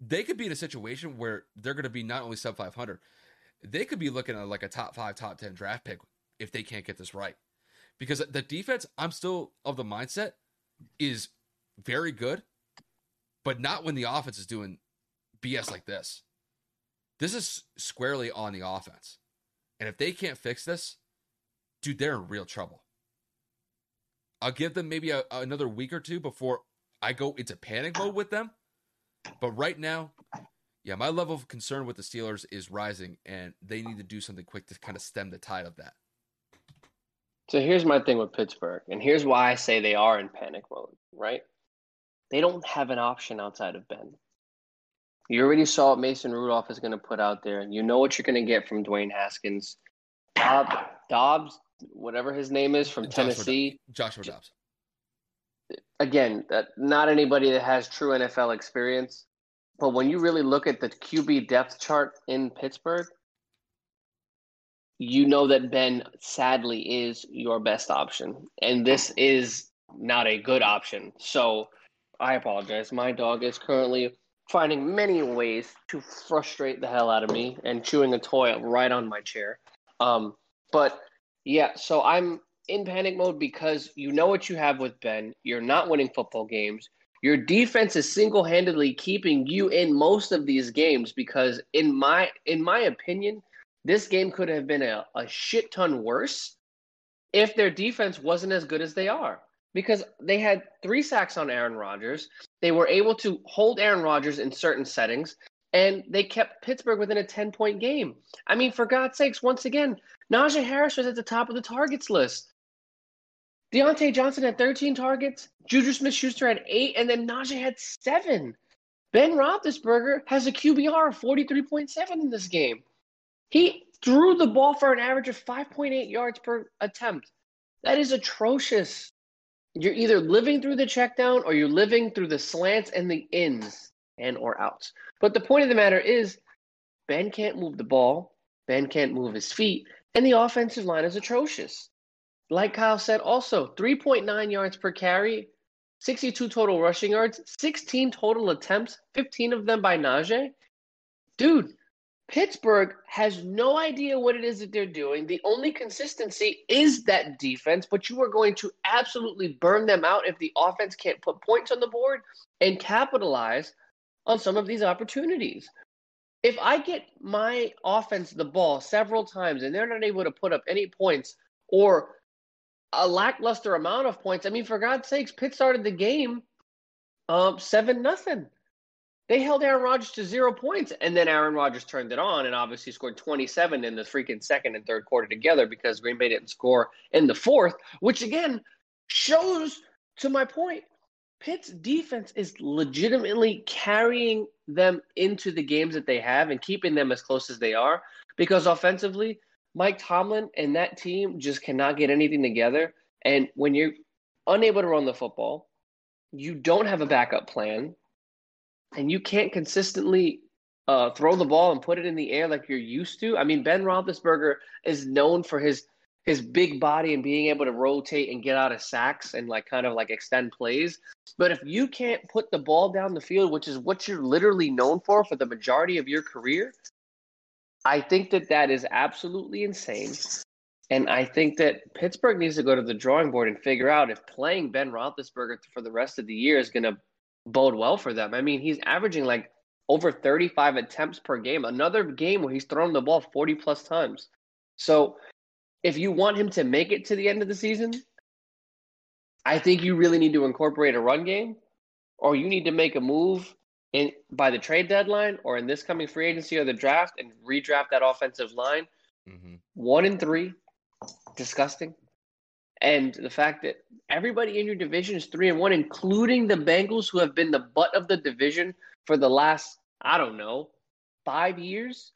they could be in a situation where they're going to be not only sub 500, they could be looking at like a top five, top 10 draft pick if they can't get this right. Because the defense, I'm still of the mindset, is very good, but not when the offense is doing BS like this. This is squarely on the offense. And if they can't fix this, dude, they're in real trouble. I'll give them maybe a, another week or two before I go into panic mode with them. But right now, yeah, my level of concern with the Steelers is rising, and they need to do something quick to kind of stem the tide of that. So here's my thing with Pittsburgh, and here's why I say they are in panic mode, right? They don't have an option outside of Ben. You already saw what Mason Rudolph is going to put out there, and you know what you're going to get from Dwayne Haskins. Bob Dobbs, whatever his name is from Joshua Tennessee. Joshua Dobbs. Again, that not anybody that has true NFL experience, but when you really look at the QB depth chart in Pittsburgh, you know that Ben sadly is your best option, and this is not a good option. So I apologize. My dog is currently finding many ways to frustrate the hell out of me and chewing a toy right on my chair. Um, but yeah, so I'm in panic mode because you know what you have with Ben. You're not winning football games. Your defense is single-handedly keeping you in most of these games because in my in my opinion, this game could have been a, a shit ton worse if their defense wasn't as good as they are because they had three sacks on Aaron Rodgers. They were able to hold Aaron Rodgers in certain settings, and they kept Pittsburgh within a 10 point game. I mean, for God's sakes, once again, Najee Harris was at the top of the targets list. Diontae Johnson had 13 targets, Juju Smith Schuster had eight, and then Najee had seven. Ben Roethlisberger has a QBR of 43.7 in this game. He threw the ball for an average of 5.8 yards per attempt. That is atrocious you're either living through the check down or you're living through the slants and the ins and or outs. But the point of the matter is Ben can't move the ball, Ben can't move his feet, and the offensive line is atrocious. Like Kyle said, also 3.9 yards per carry, 62 total rushing yards, 16 total attempts, 15 of them by Najee. dude, Pittsburgh has no idea what it is that they're doing. The only consistency is that defense, but you are going to absolutely burn them out if the offense can't put points on the board and capitalize on some of these opportunities. If I get my offense the ball several times and they're not able to put up any points or a lackluster amount of points, I mean, for God's sakes, Pitt started the game um, seven nothing. They held Aaron Rodgers to zero points, and then Aaron Rodgers turned it on and obviously scored 27 in the freaking second and third quarter together because Green Bay didn't score in the fourth, which again shows to my point. Pitt's defense is legitimately carrying them into the games that they have and keeping them as close as they are because offensively, Mike Tomlin and that team just cannot get anything together. And when you're unable to run the football, you don't have a backup plan and you can't consistently uh, throw the ball and put it in the air like you're used to. I mean, Ben Roethlisberger is known for his his big body and being able to rotate and get out of sacks and like kind of like extend plays. But if you can't put the ball down the field, which is what you're literally known for for the majority of your career, I think that that is absolutely insane. And I think that Pittsburgh needs to go to the drawing board and figure out if playing Ben Roethlisberger for the rest of the year is going to bode well for them. I mean, he's averaging like over 35 attempts per game. Another game where he's thrown the ball 40 plus times. So if you want him to make it to the end of the season, I think you really need to incorporate a run game or you need to make a move in by the trade deadline or in this coming free agency or the draft and redraft that offensive line. Mm-hmm. One and three, disgusting. And the fact that everybody in your division is three and one, including the Bengals, who have been the butt of the division for the last, I don't know, five years,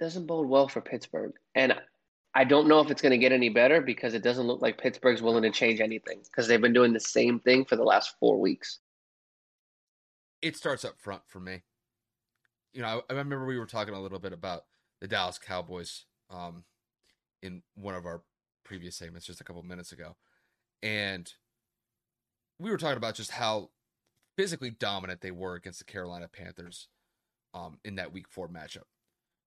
doesn't bode well for Pittsburgh. And I don't know if it's going to get any better because it doesn't look like Pittsburgh's willing to change anything because they've been doing the same thing for the last four weeks. It starts up front for me. You know, I, I remember we were talking a little bit about the Dallas Cowboys um, in one of our previous segments just a couple minutes ago. And we were talking about just how physically dominant they were against the Carolina Panthers um, in that week four matchup.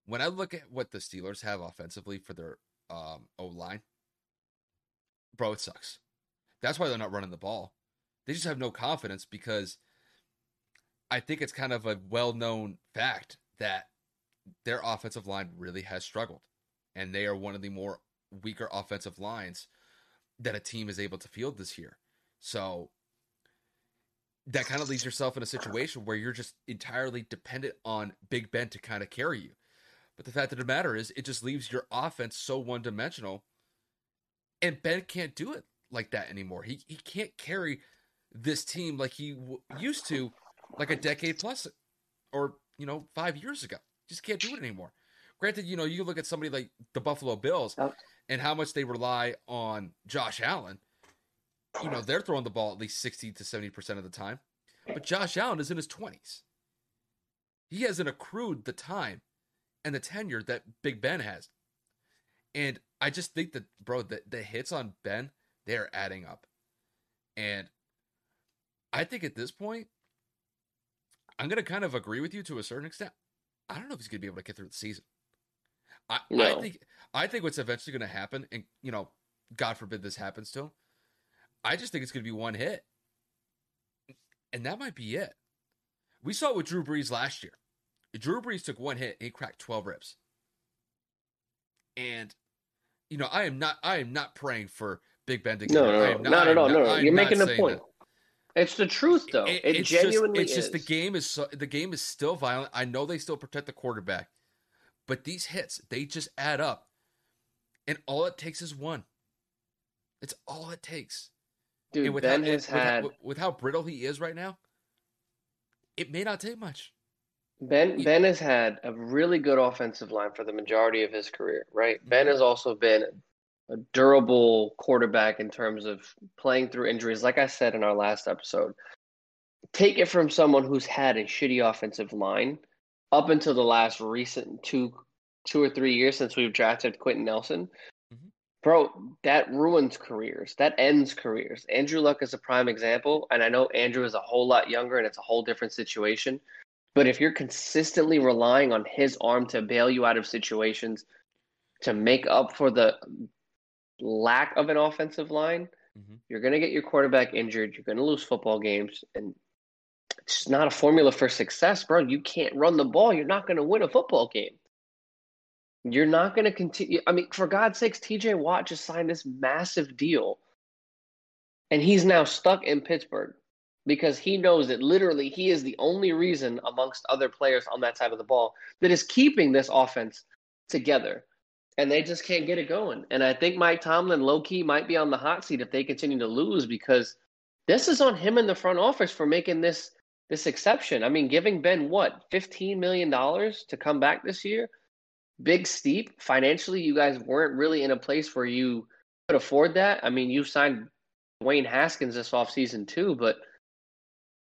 When I look at what the Steelers have offensively for their um, O line, bro, it sucks. That's why they're not running the ball. They just have no confidence because I think it's kind of a well known fact that their offensive line really has struggled. And they are one of the more weaker offensive lines that a team is able to field this year. So that kind of leaves yourself in a situation where you're just entirely dependent on Big Ben to kind of carry you. But the fact of the matter is, it just leaves your offense so one dimensional. And Ben can't do it like that anymore. He, he can't carry this team like he w- used to, like a decade plus or, you know, five years ago. Just can't do it anymore. Granted, you know, you look at somebody like the Buffalo Bills, and how much they rely on Josh Allen, you know, they're throwing the ball at least 60 to 70% of the time. But Josh Allen is in his 20s. He hasn't accrued the time and the tenure that Big Ben has. And I just think that, bro, the, the hits on Ben, they're adding up. And I think at this point, I'm going to kind of agree with you to a certain extent. I don't know if he's going to be able to get through the season. I, no. I think I think what's eventually going to happen, and you know, God forbid this happens to him. I just think it's going to be one hit, and that might be it. We saw it with Drew Brees last year. Drew Brees took one hit and he cracked twelve ribs. And you know, I am not I am not praying for Big Ben to get no, no, no, not, not at all. No, no, you're making a point. That. It's the truth, though. It, it genuinely just, it's is. just the game is so, the game is still violent. I know they still protect the quarterback, but these hits, they just add up. And all it takes is one. It's all it takes. Dude, and with Ben how, has with, had with, with how brittle he is right now, it may not take much. Ben Ben has had a really good offensive line for the majority of his career, right? Mm-hmm. Ben has also been a durable quarterback in terms of playing through injuries. Like I said in our last episode, take it from someone who's had a shitty offensive line up until the last recent two two or three years since we've drafted Quenton Nelson, mm-hmm. bro, that ruins careers. That ends careers. Andrew Luck is a prime example, and I know Andrew is a whole lot younger and it's a whole different situation. But if you're consistently relying on his arm to bail you out of situations, to make up for the lack of an offensive line, mm-hmm. you're going to get your quarterback injured. You're going to lose football games. And it's not a formula for success, bro. You can't run the ball. You're not going to win a football game. You're not going to continue. I mean, for God's sakes, TJ Watt just signed this massive deal. And he's now stuck in Pittsburgh because he knows that literally he is the only reason amongst other players on that side of the ball that is keeping this offense together. And they just can't get it going. And I think Mike Tomlin, low key, might be on the hot seat if they continue to lose because this is on him in the front office for making this this exception. I mean, giving Ben what fifteen million dollars to come back this year, big steep financially. You guys weren't really in a place where you could afford that. I mean, you signed Dwayne Haskins this offseason too, but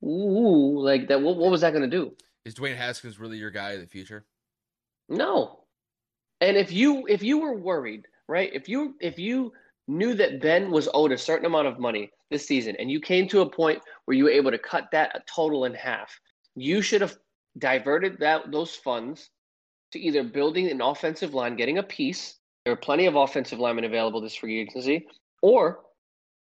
ooh, like that. What, what was that going to do? Is Dwayne Haskins really your guy in the future? No. And if you if you were worried, right? If you if you knew that Ben was owed a certain amount of money this season, and you came to a point where you were able to cut that total in half, you should have diverted that those funds to either building an offensive line, getting a piece. There are plenty of offensive linemen available this free agency, or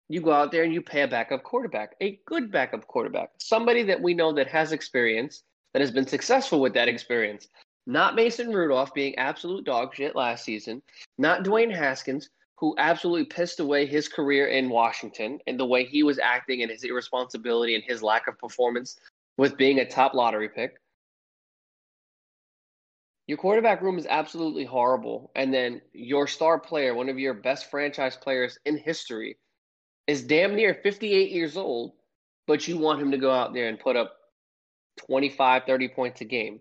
you go out there and you pay a backup quarterback, a good backup quarterback, somebody that we know that has experience, that has been successful with that experience. Not Mason Rudolph being absolute dog shit last season, not Dwayne Haskins, who absolutely pissed away his career in Washington and the way he was acting and his irresponsibility and his lack of performance with being a top lottery pick. Your quarterback room is absolutely horrible. And then your star player, one of your best franchise players in history, is damn near 58 years old, but you want him to go out there and put up 25, 30 points a game.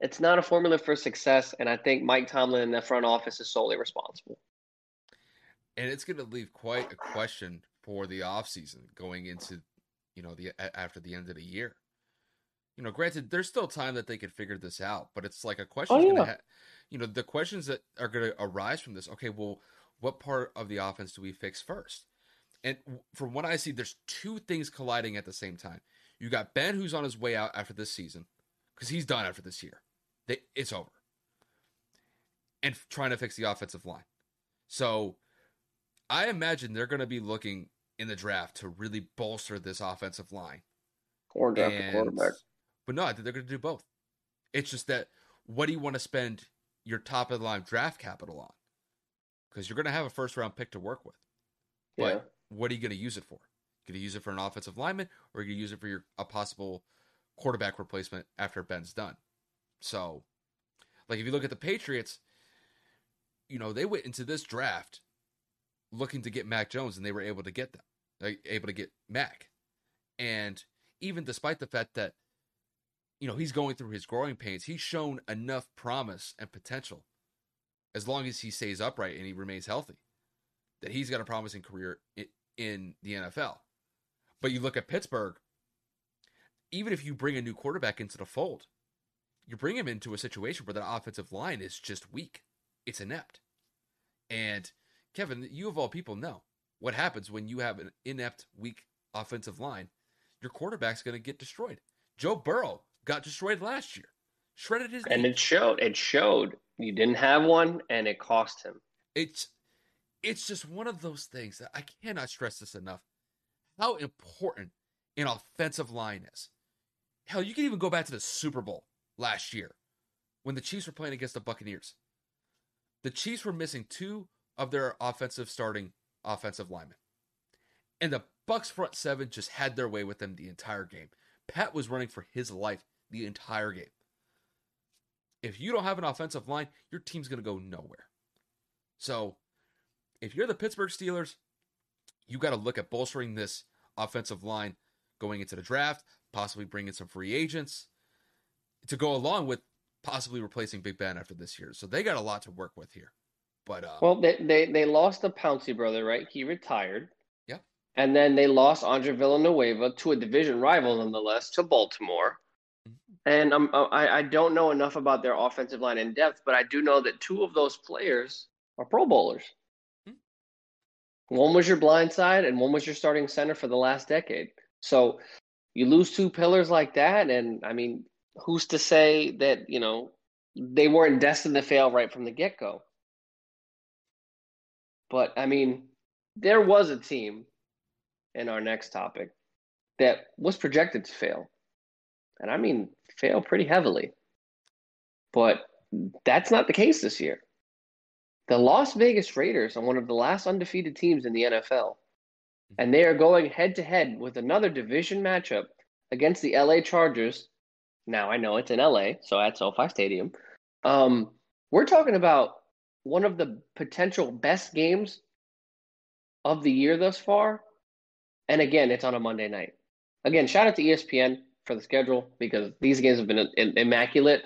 It's not a formula for success, and I think Mike Tomlin in the front office is solely responsible. And it's going to leave quite a question for the offseason going into, you know, the after the end of the year. You know, granted, there's still time that they could figure this out, but it's like a question. Oh, yeah. ha- you know, the questions that are going to arise from this. Okay, well, what part of the offense do we fix first? And from what I see, there's two things colliding at the same time. You got Ben, who's on his way out after this season, because he's done after this year. They, it's over. And trying to fix the offensive line. So I imagine they're going to be looking in the draft to really bolster this offensive line. Or draft and, a quarterback. But no, I think they're going to do both. It's just that what do you want to spend your top of the line draft capital on? Because you're going to have a first round pick to work with. But yeah what are you going to use it for? Going to use it for an offensive lineman, or are you going to use it for your a possible quarterback replacement after Ben's done? So, like if you look at the Patriots, you know they went into this draft looking to get Mac Jones, and they were able to get them, uh, able to get Mac, and even despite the fact that you know he's going through his growing pains, he's shown enough promise and potential as long as he stays upright and he remains healthy that he's got a promising career in the NFL. But you look at Pittsburgh, even if you bring a new quarterback into the fold, you bring him into a situation where the offensive line is just weak. It's inept. And Kevin, you of all people know what happens when you have an inept, weak offensive line. Your quarterback's going to get destroyed. Joe Burrow got destroyed last year, shredded his. And it showed. It showed. You didn't have one, and it cost him. It's it's just one of those things that I cannot stress this enough. How important an offensive line is. Hell, you can even go back to the Super Bowl last year when the Chiefs were playing against the Buccaneers. The Chiefs were missing two of their offensive starting offensive linemen. And the Bucks front seven just had their way with them the entire game. Pat was running for his life the entire game. If you don't have an offensive line, your team's going to go nowhere. So if you're the Pittsburgh Steelers, you got to look at bolstering this offensive line going into the draft, possibly bringing some free agents to go along with possibly replacing Big Ben after this year. So they got a lot to work with here. But um, well, they they they lost the Pouncey brother, right? He retired. Yeah. And then they lost Andre Villanueva to a division rival, nonetheless, to Baltimore. Mm-hmm. And um, I I don't know enough about their offensive line in depth, but I do know that two of those players are Pro Bowlers. One was your blind side, and one was your starting center for the last decade. So you lose two pillars like that, and I mean, who's to say that you know they weren't destined to fail right from the get go? But I mean, there was a team in our next topic that was projected to fail, and I mean fail pretty heavily. But that's not the case this year. The Las Vegas Raiders are one of the last undefeated teams in the NFL, and they are going head to head with another division matchup against the LA Chargers. Now I know it's in LA, so at SoFi Stadium. Um, we're talking about one of the potential best games of the year thus far. And again, it's on a Monday night. Again, shout out to ESPN for the schedule because these games have been immaculate.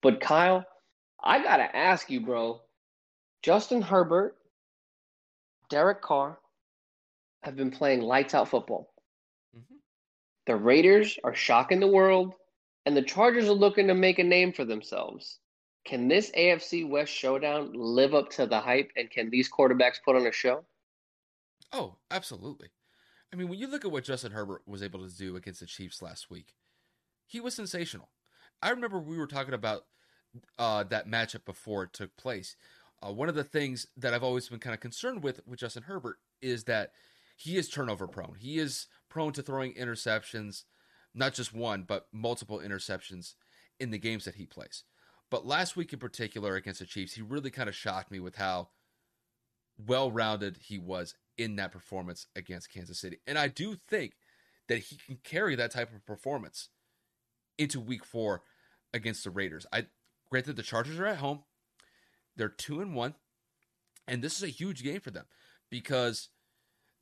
But Kyle, I got to ask you, bro. Justin Herbert, Derek Carr have been playing lights out football. Mm-hmm. The Raiders are shocking the world, and the Chargers are looking to make a name for themselves. Can this AFC West showdown live up to the hype, and can these quarterbacks put on a show? Oh, absolutely. I mean, when you look at what Justin Herbert was able to do against the Chiefs last week, he was sensational. I remember we were talking about uh, that matchup before it took place. Uh, one of the things that I've always been kind of concerned with with Justin Herbert is that he is turnover prone. He is prone to throwing interceptions, not just one, but multiple interceptions in the games that he plays. But last week in particular against the Chiefs, he really kind of shocked me with how well rounded he was in that performance against Kansas City. And I do think that he can carry that type of performance into week four against the Raiders. I granted the Chargers are at home. They're two and one. And this is a huge game for them because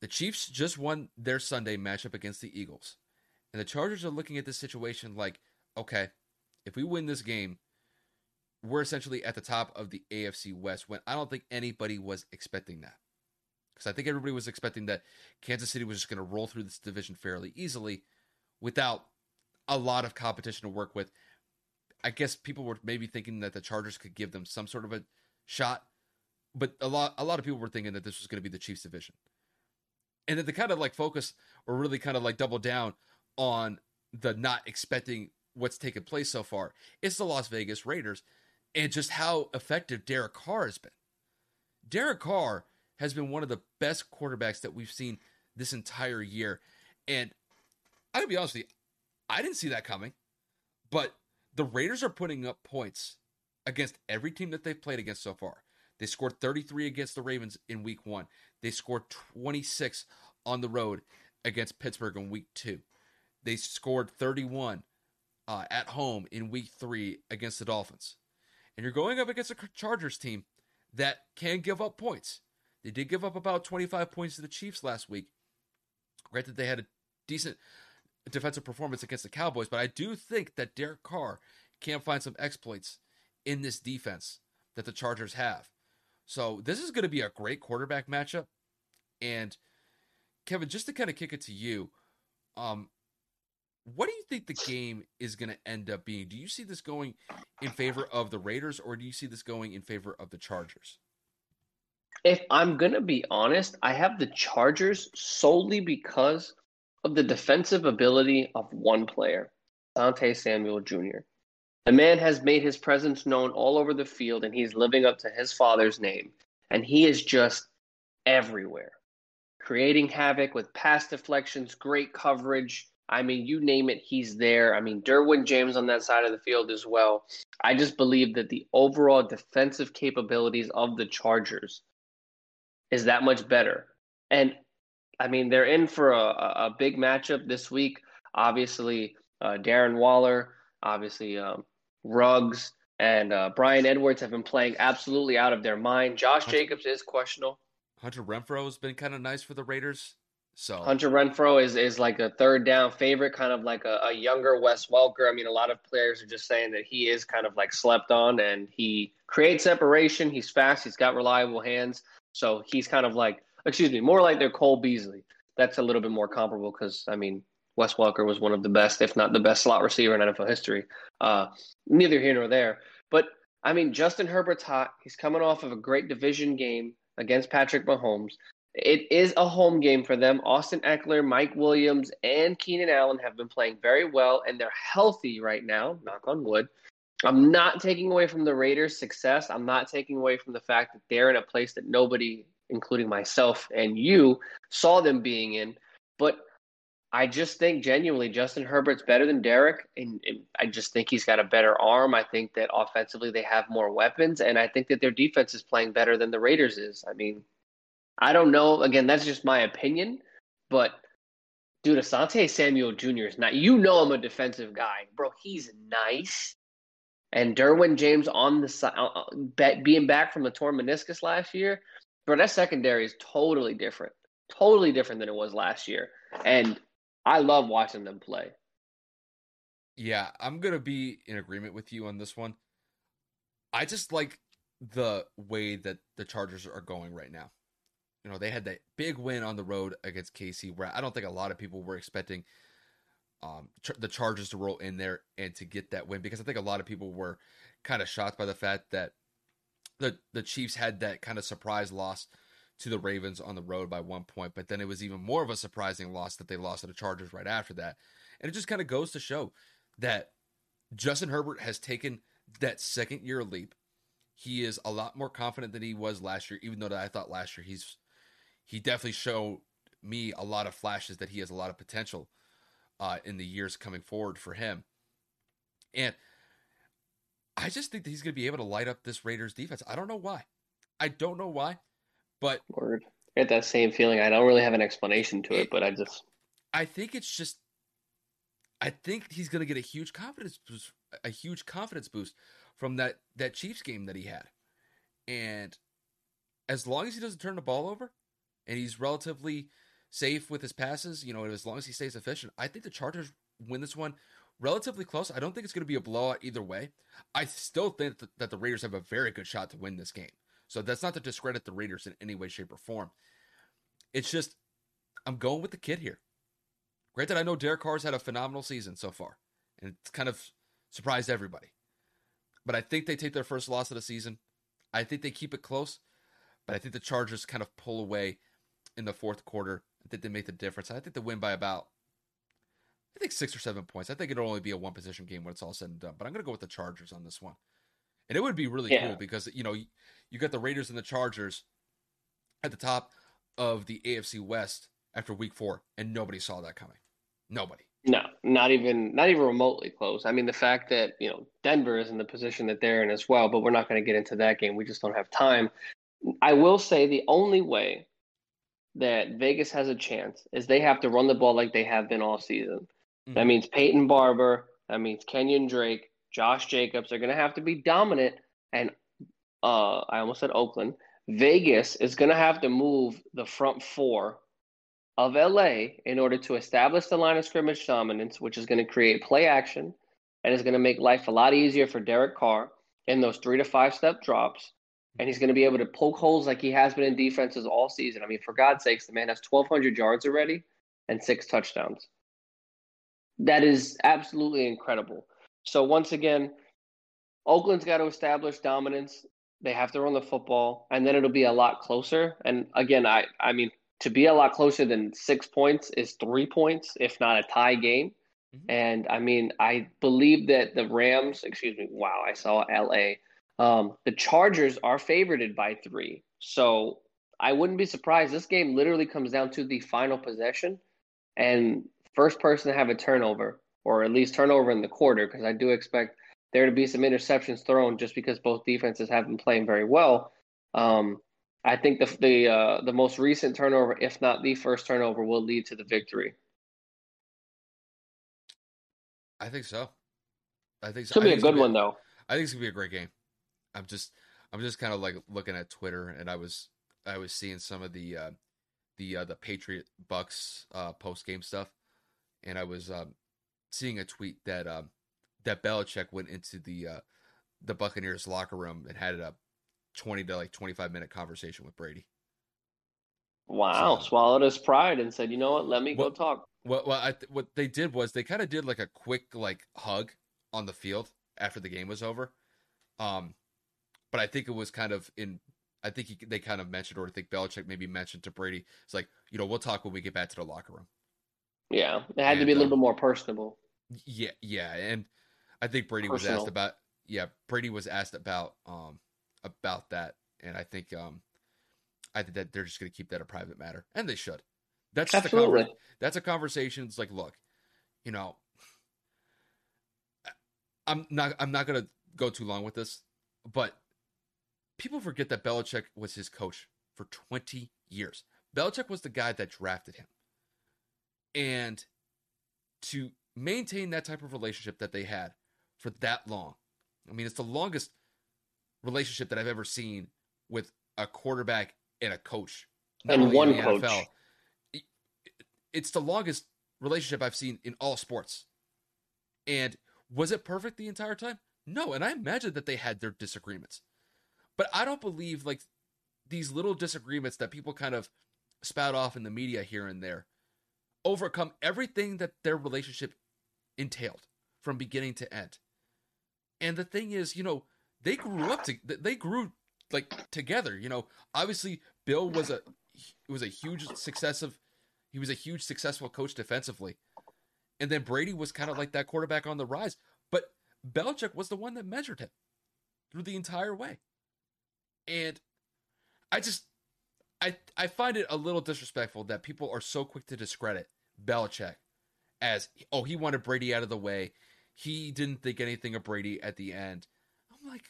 the Chiefs just won their Sunday matchup against the Eagles. And the Chargers are looking at this situation like, okay, if we win this game, we're essentially at the top of the AFC West when I don't think anybody was expecting that. Because I think everybody was expecting that Kansas City was just going to roll through this division fairly easily without a lot of competition to work with. I guess people were maybe thinking that the Chargers could give them some sort of a shot, but a lot a lot of people were thinking that this was going to be the Chiefs division. And then to kind of like focus or really kind of like double down on the not expecting what's taken place so far, it's the Las Vegas Raiders and just how effective Derek Carr has been. Derek Carr has been one of the best quarterbacks that we've seen this entire year. And I gotta be honest with you, I didn't see that coming. But the Raiders are putting up points against every team that they've played against so far. They scored 33 against the Ravens in week one. They scored 26 on the road against Pittsburgh in week two. They scored 31 uh, at home in week three against the Dolphins and you're going up against a Chargers team that can give up points. They did give up about 25 points to the Chiefs last week. Granted, they had a decent defensive performance against the Cowboys, but I do think that Derek Carr can find some exploits in this defense that the Chargers have. So this is going to be a great quarterback matchup. And Kevin, just to kind of kick it to you, um, what do you think the game is going to end up being? Do you see this going in favor of the Raiders or do you see this going in favor of the Chargers? If I'm going to be honest, I have the Chargers solely because of the defensive ability of one player, Asante Samuel Jr. The man has made his presence known all over the field and he's living up to his father's name. And he is just everywhere, creating havoc with pass deflections, great coverage I mean, you name it, he's there. I mean, Derwin James on that side of the field as well. I just believe that the overall defensive capabilities of the Chargers is that much better. And I mean, they're in for a, a big matchup this week. Obviously, uh, Darren Waller, obviously, um, Ruggs, and uh, Bryan Edwards have been playing absolutely out of their mind. Josh Jacobs is questionable. Hunter Renfrow has been kind of nice for the Raiders. So Hunter Renfrow is is like a third down favorite, kind of like a, a, younger Wes Welker. I mean, a lot of players are just saying that he is kind of like slept on, and he creates separation. He's fast. He's got reliable hands. So he's kind of like, excuse me, more like their Cole Beasley. That's a little bit more comparable because I mean, Wes Welker was one of the best, if not the best, slot receiver in NFL history. Uh, neither here nor there. But I mean, Justin Herbert's hot. He's coming off of a great division game against Patrick Mahomes. It is a home game for them. Austin Ekeler, Mike Williams, and Keenan Allen have been playing very well, and they're healthy right now. Knock on wood. I'm not taking away from the Raiders' success. I'm not taking away from the fact that they're in a place that nobody, including myself and you, saw them being in. But I just think genuinely Justin Herbert's better than Derek, and, and, I just think he's got a better arm. I think that offensively they have more weapons, and I think that their defense is playing better than the Raiders is. I mean, I don't know. Again, that's just my opinion, but dude, Asante Samuel Jr. is not. You know, I'm a defensive guy, bro. He's nice. And Derwin James on the side, uh, uh, being back from the torn meniscus last year, bro, that secondary is totally different, totally different than it was last year. And I love watching them play. Yeah, I'm gonna be in agreement with you on this one. I just like the way that the Chargers are going right now. You know, they had that big win on the road against KC, where I don't think a lot of people were expecting um, the Chargers to roll in there and to get that win because I think a lot of people were kind of shocked by the fact that the the Chiefs had that kind of surprise loss to the Ravens on the road by one point, but then it was even more of a surprising loss that they lost to the Chargers right after that. And it just kind of goes to show that Justin Herbert has taken that second year leap. He is a lot more confident than he was last year, even though I thought last year he's he definitely showed me a lot of flashes that he has a lot of potential uh, in the years coming forward for him. And I just think that he's going to be able to light up this Raiders defense. I don't know why. I don't know why, but Word. I get that same feeling. I don't really have an explanation to it, it but I just I think it's just I think he's going to get a huge confidence boost, a huge confidence boost from that that Chiefs game that he had. And as long as he doesn't turn the ball over and he's relatively safe with his passes, you know, as long as he stays efficient, I think the Chargers win this one relatively close. I don't think it's going to be a blowout either way. I still think that the Raiders have a very good shot to win this game. So that's not to discredit the Raiders in any way, shape, or form. It's just, I'm going with the kid here. Granted, I know Derek Carr's had a phenomenal season so far, and it's kind of surprised everybody. But I think they take their first loss of the season. I think they keep it close, but I think the Chargers kind of pull away in the fourth quarter I think they make the difference. I think they win by about, I think six or seven points. I think it'll only be a one position game when it's all said and done. But I'm going to go with the Chargers on this one. And it would be really yeah. cool because, you know, you, you got the Raiders and the Chargers at the top of the AFC West after week four, and nobody saw that coming. Nobody. No, not even not even remotely close. I mean, the fact that you know Denver is in the position that they're in as well, but we're not going to get into that game. We just don't have time. I will say the only way that Vegas has a chance is they have to run the ball like they have been all season. Mm-hmm. That means Peyton Barber, that means Kenyon Drake, Josh Jacobs are going to have to be dominant. And uh, I almost said Oakland. Vegas is going to have to move the front four of LA in order to establish the line of scrimmage dominance, which is going to create play action and is going to make life a lot easier for Derek Carr in those three to five step drops and he's going to be able to poke holes like he has been in defenses all season. I mean, for God's sakes, the man has 1,200 yards already and six touchdowns. That is absolutely incredible. So, once again, Oakland's got to establish dominance. They have to run the football, and then it'll be a lot closer. And again, I, I mean, to be a lot closer than six points is three points, if not a tie game. Mm-hmm. And I mean, I believe that the Rams, excuse me, wow, I saw LA um, the Chargers are favored by three. So I wouldn't be surprised. This game literally comes down to the final possession and first person to have a turnover, or at least turnover in the quarter, because I do expect there to be some interceptions thrown just because both defenses have been playing very well. Um, I think the the uh, the most recent turnover, if not the first turnover, will lead to the victory. I think so. I think so. It's gonna be a good one, though. I think it's gonna be a great game. I'm just I'm just kind of like looking at Twitter and I was I was seeing some of the uh, the uh, the Patriot Bucks uh, post game stuff, and I was um, seeing a tweet that um, that Belichick went into the uh, the Buccaneers locker room and had a twenty to like twenty five minute conversation with Brady. Wow, so, swallowed his pride and said, "You know what? Let me well, go talk." Well, well, I, what they did was they kind of did like a quick like hug on the field after the game was over. Um, but I think it was kind of in I think he, they kind of mentioned, or I think Belichick maybe mentioned to Brady, it's like, you know, we'll talk when we get back to the locker room. Yeah, it had and, to be a little um, bit more personable. Yeah, yeah, and I think Brady Personal. was asked about. Yeah, Brady was asked about um about that, and I think um I think that they're just going to keep that a private matter, and they should. That's Absolutely. A conver- that's a conversation. It's like, look, you know, I'm not I'm not going to go too long with this, but people forget that Belichick was his coach for 20 years. Belichick was the guy that drafted him. And to maintain that type of relationship that they had for that long, I mean, it's the longest relationship that I've ever seen with a quarterback and a coach. And one coach. NFL. It's the longest relationship I've seen in all sports. And was it perfect the entire time? No. And I imagine that they had their disagreements. But I don't believe like these little disagreements that people kind of spout off in the media here and there overcome everything that their relationship entailed from beginning to end. And the thing is, you know, they grew up to they grew like together, you know. Obviously Bill was a was a huge success of he was a huge successful coach defensively. And then Brady was kind of like that quarterback on the rise, but Belichick was the one that measured him through the entire way. And I just I I find it a little disrespectful that people are so quick to discredit Belichick as oh he wanted Brady out of the way. He didn't think anything of Brady at the end. I'm like,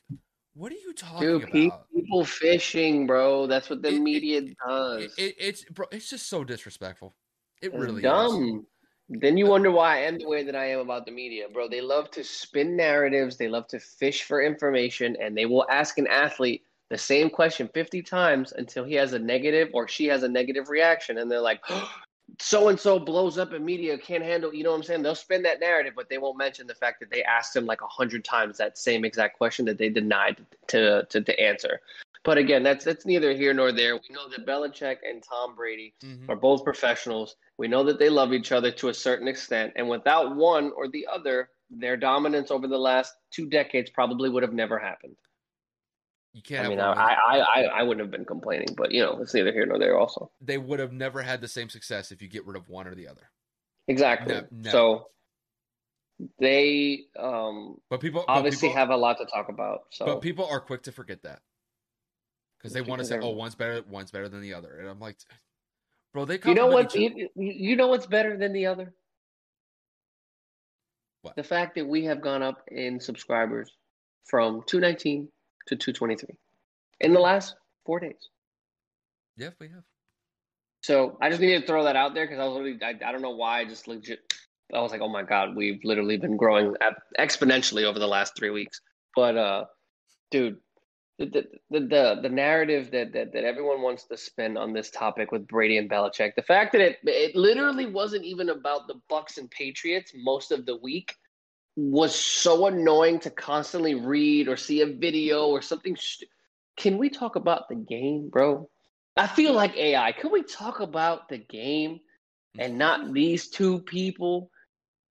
what are you talking Dude, about? People fishing, bro. That's what the it, media it, does. It, it's bro. It's just so disrespectful. It it's really dumb. Is. Then you uh, wonder why I am the way that I am about the media, bro. They love to spin narratives. They love to fish for information, and they will ask an athlete the same question 50 times until he has a negative or she has a negative reaction. And they're like so and so blows up in media can't handle you know what i'm saying? They'll spin that narrative but they won't mention the fact that they asked him like a hundred times that same exact question that they denied to, to to answer. But again that's that's neither here nor there. We know that Belichick and Tom Brady mm-hmm. are both professionals. We know that they love each other to a certain extent. And without one or the other their dominance over the last two decades probably would have never happened you can't. I mean, I, I, I, I wouldn't have been complaining, but you know, it's neither here nor there. Also, they would have never had the same success if you get rid of one or the other. Exactly. No, no. So they, um, but people obviously but people, have a lot to talk about. So, but people are quick to forget that because they want to say, "Oh, one's better, one's better than the other," and I'm like, bro, they. You know what? You, you know what's better than the other? What? The fact that we have gone up in subscribers from 219 to 223 in the last four days. Yeah, we have. So I just needed to throw that out there because I was literally, I, I don't know why, I just legit, I was like, oh my God, we've literally been growing exponentially over the last three weeks. But, uh, dude, the, the, the, the narrative that, that, that everyone wants to spin on this topic with Brady and Belichick, the fact that it, it literally wasn't even about the Bucks and Patriots most of the week was so annoying to constantly read or see a video or something. Can we talk about the game, bro? I feel like AI. Can we talk about the game and not these two people?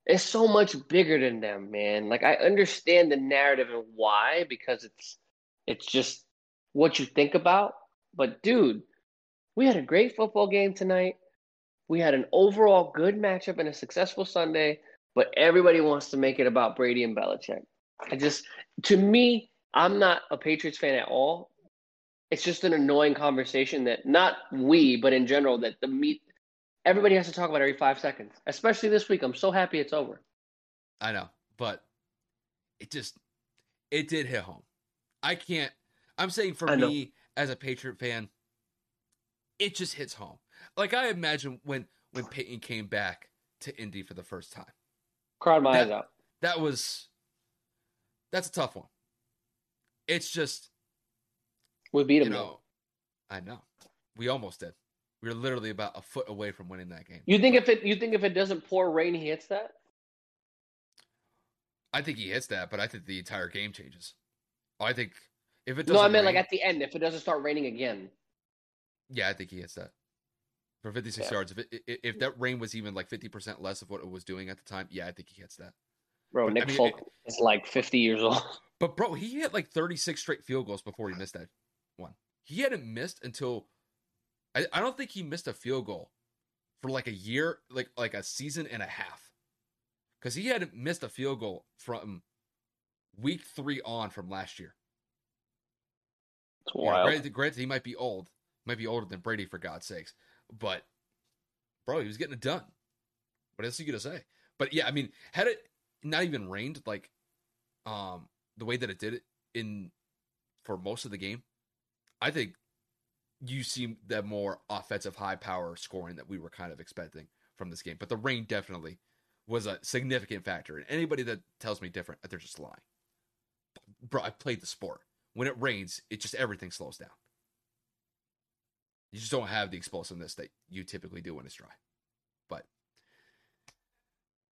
It's so much bigger than them, man. Like I understand the narrative and why because it's it's just what you think about. But dude, we had a great football game tonight. We had an overall good matchup and a successful Sunday but everybody wants to make it about Brady and Belichick. I just, to me, I'm not a Patriots fan at all. It's just an annoying conversation that not we, but in general, that the meet everybody has to talk about every five seconds. Especially this week. I'm so happy it's over. I know, but it just it did hit home. I can't. I'm saying for me as a Patriot fan, it just hits home. Like I imagine when when Peyton came back to Indy for the first time. Cried my that, eyes out. That was that's a tough one. It's just we beat him. You know, I know. We almost did. We were literally about a foot away from winning that game. You think if it you think if it doesn't pour rain, he hits that? I think he hits that, but I think the entire game changes. I think if it doesn't. No, I meant rain, like at the end, if it doesn't start raining again. Yeah, I think he hits that for 56 yeah. yards. If it, if mm. that rain was even like 50% less of what it was doing at the time, yeah, I think he hits that. Bro, but, Nick I mean, Folk it, is like 50 years old. But bro, he hit like 36 straight field goals before he missed that one. he hadn't missed until I, I don't think he missed a field goal for like a year, like like a season and a half, because he hadn't missed a field goal from week three on from last year. It's wild. granted, granted, he might be old, might be older than Brady for God's sakes, but bro, he was getting it done. What else are you gonna say? But yeah, I mean, had it not even rained like um the way that it did it in for most of the game, I think you see the more offensive high power scoring that we were kind of expecting from this game. But the rain definitely was a significant factor. And anybody that tells me different, they're just lying. Bro, I played the sport. When it rains, it just everything slows down. You just don't have the explosiveness that you typically do when it's dry. But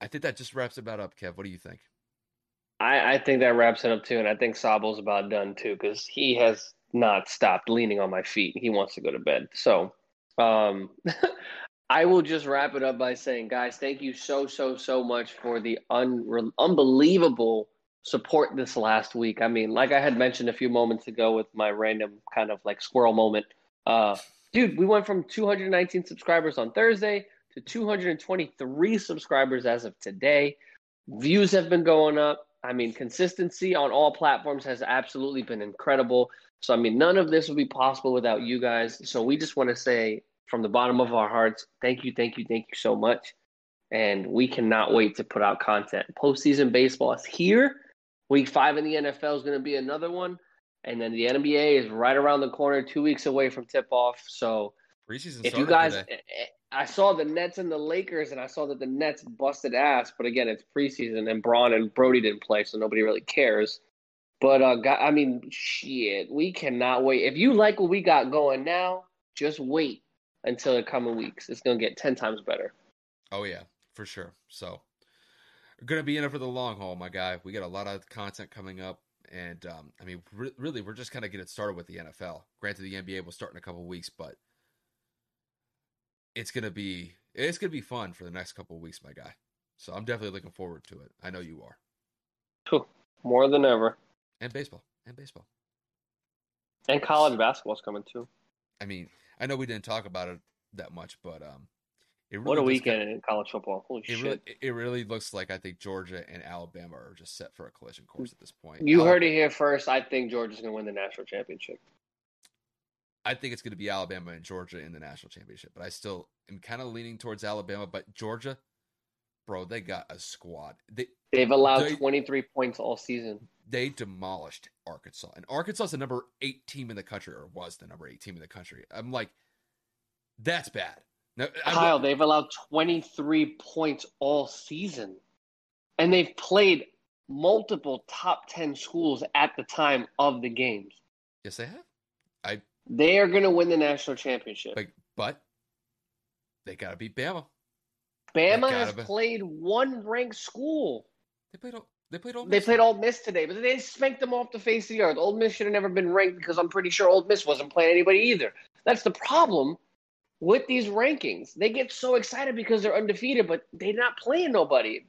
I think that just wraps about up, Kev. What do you think? I, I think that wraps it up too, and I think Sabo's about done too because he has not stopped leaning on my feet. He wants to go to bed. So, um, I will just wrap it up by saying, guys, thank you so so so much for the un- unbelievable support this last week. I mean, like I had mentioned a few moments ago with my random kind of like squirrel moment. Uh, dude, we went from 219 subscribers on Thursday to 223 subscribers as of today. Views have been going up. I mean, consistency on all platforms has absolutely been incredible. So, I mean, none of this would be possible without you guys. So, we just want to say from the bottom of our hearts, thank you, thank you, thank you so much. And we cannot wait to put out content. Postseason baseball is here. Week five in the NFL is going to be another one. And then the NBA is right around the corner, two weeks away from tip off. So, Preseason if you guys, today. I saw the Nets and the Lakers, and I saw that the Nets busted ass. But again, it's preseason, and Bron and Brodie didn't play, so nobody really cares. But uh, I mean, shit, we cannot wait. If you like what we got going now, just wait until the coming weeks. It's gonna get ten times better. Oh yeah, for sure. So we're gonna be in it for the long haul, my guy. We got a lot of content coming up, and um, I mean, re- really, we're just kind of getting started with the NFL. Granted, the NBA will start in a couple weeks, but it's gonna be it's gonna be fun for the next couple weeks, my guy. So I'm definitely looking forward to it. I know you are. Cool. More than ever. And baseball. And baseball. And college basketball's coming too. I mean, I know we didn't talk about it that much, but um really what a weekend in college football. Holy it shit. Really, it really looks like I think Georgia and Alabama are just set for a collision mm. course at this point. You Alabama, heard it here first. I think Georgia's going to win the national championship. I think it's going to be Alabama and Georgia in the national championship, but I still am kind of leaning towards Alabama. But Georgia, bro, they got a squad. They they've allowed they, 23 points all season. They demolished Arkansas, and Arkansas is the number eight team in the country, or was the number eight team in the country. I'm like, that's bad. Now, Kyle, they've allowed 23 points all season, and they've played multiple top 10 schools at the time of the games. Yes, they have. I they are going to win the national championship. But, but they got to beat Bama. Bama has be... played one ranked school. They played. All, They played Ole Miss. They played Ole Miss today, but they spanked them off the face of the earth. Old Miss should have never been ranked because I'm pretty sure Old Miss wasn't playing anybody either. That's the problem with these rankings. They get so excited because they're undefeated, but they're not playing nobody.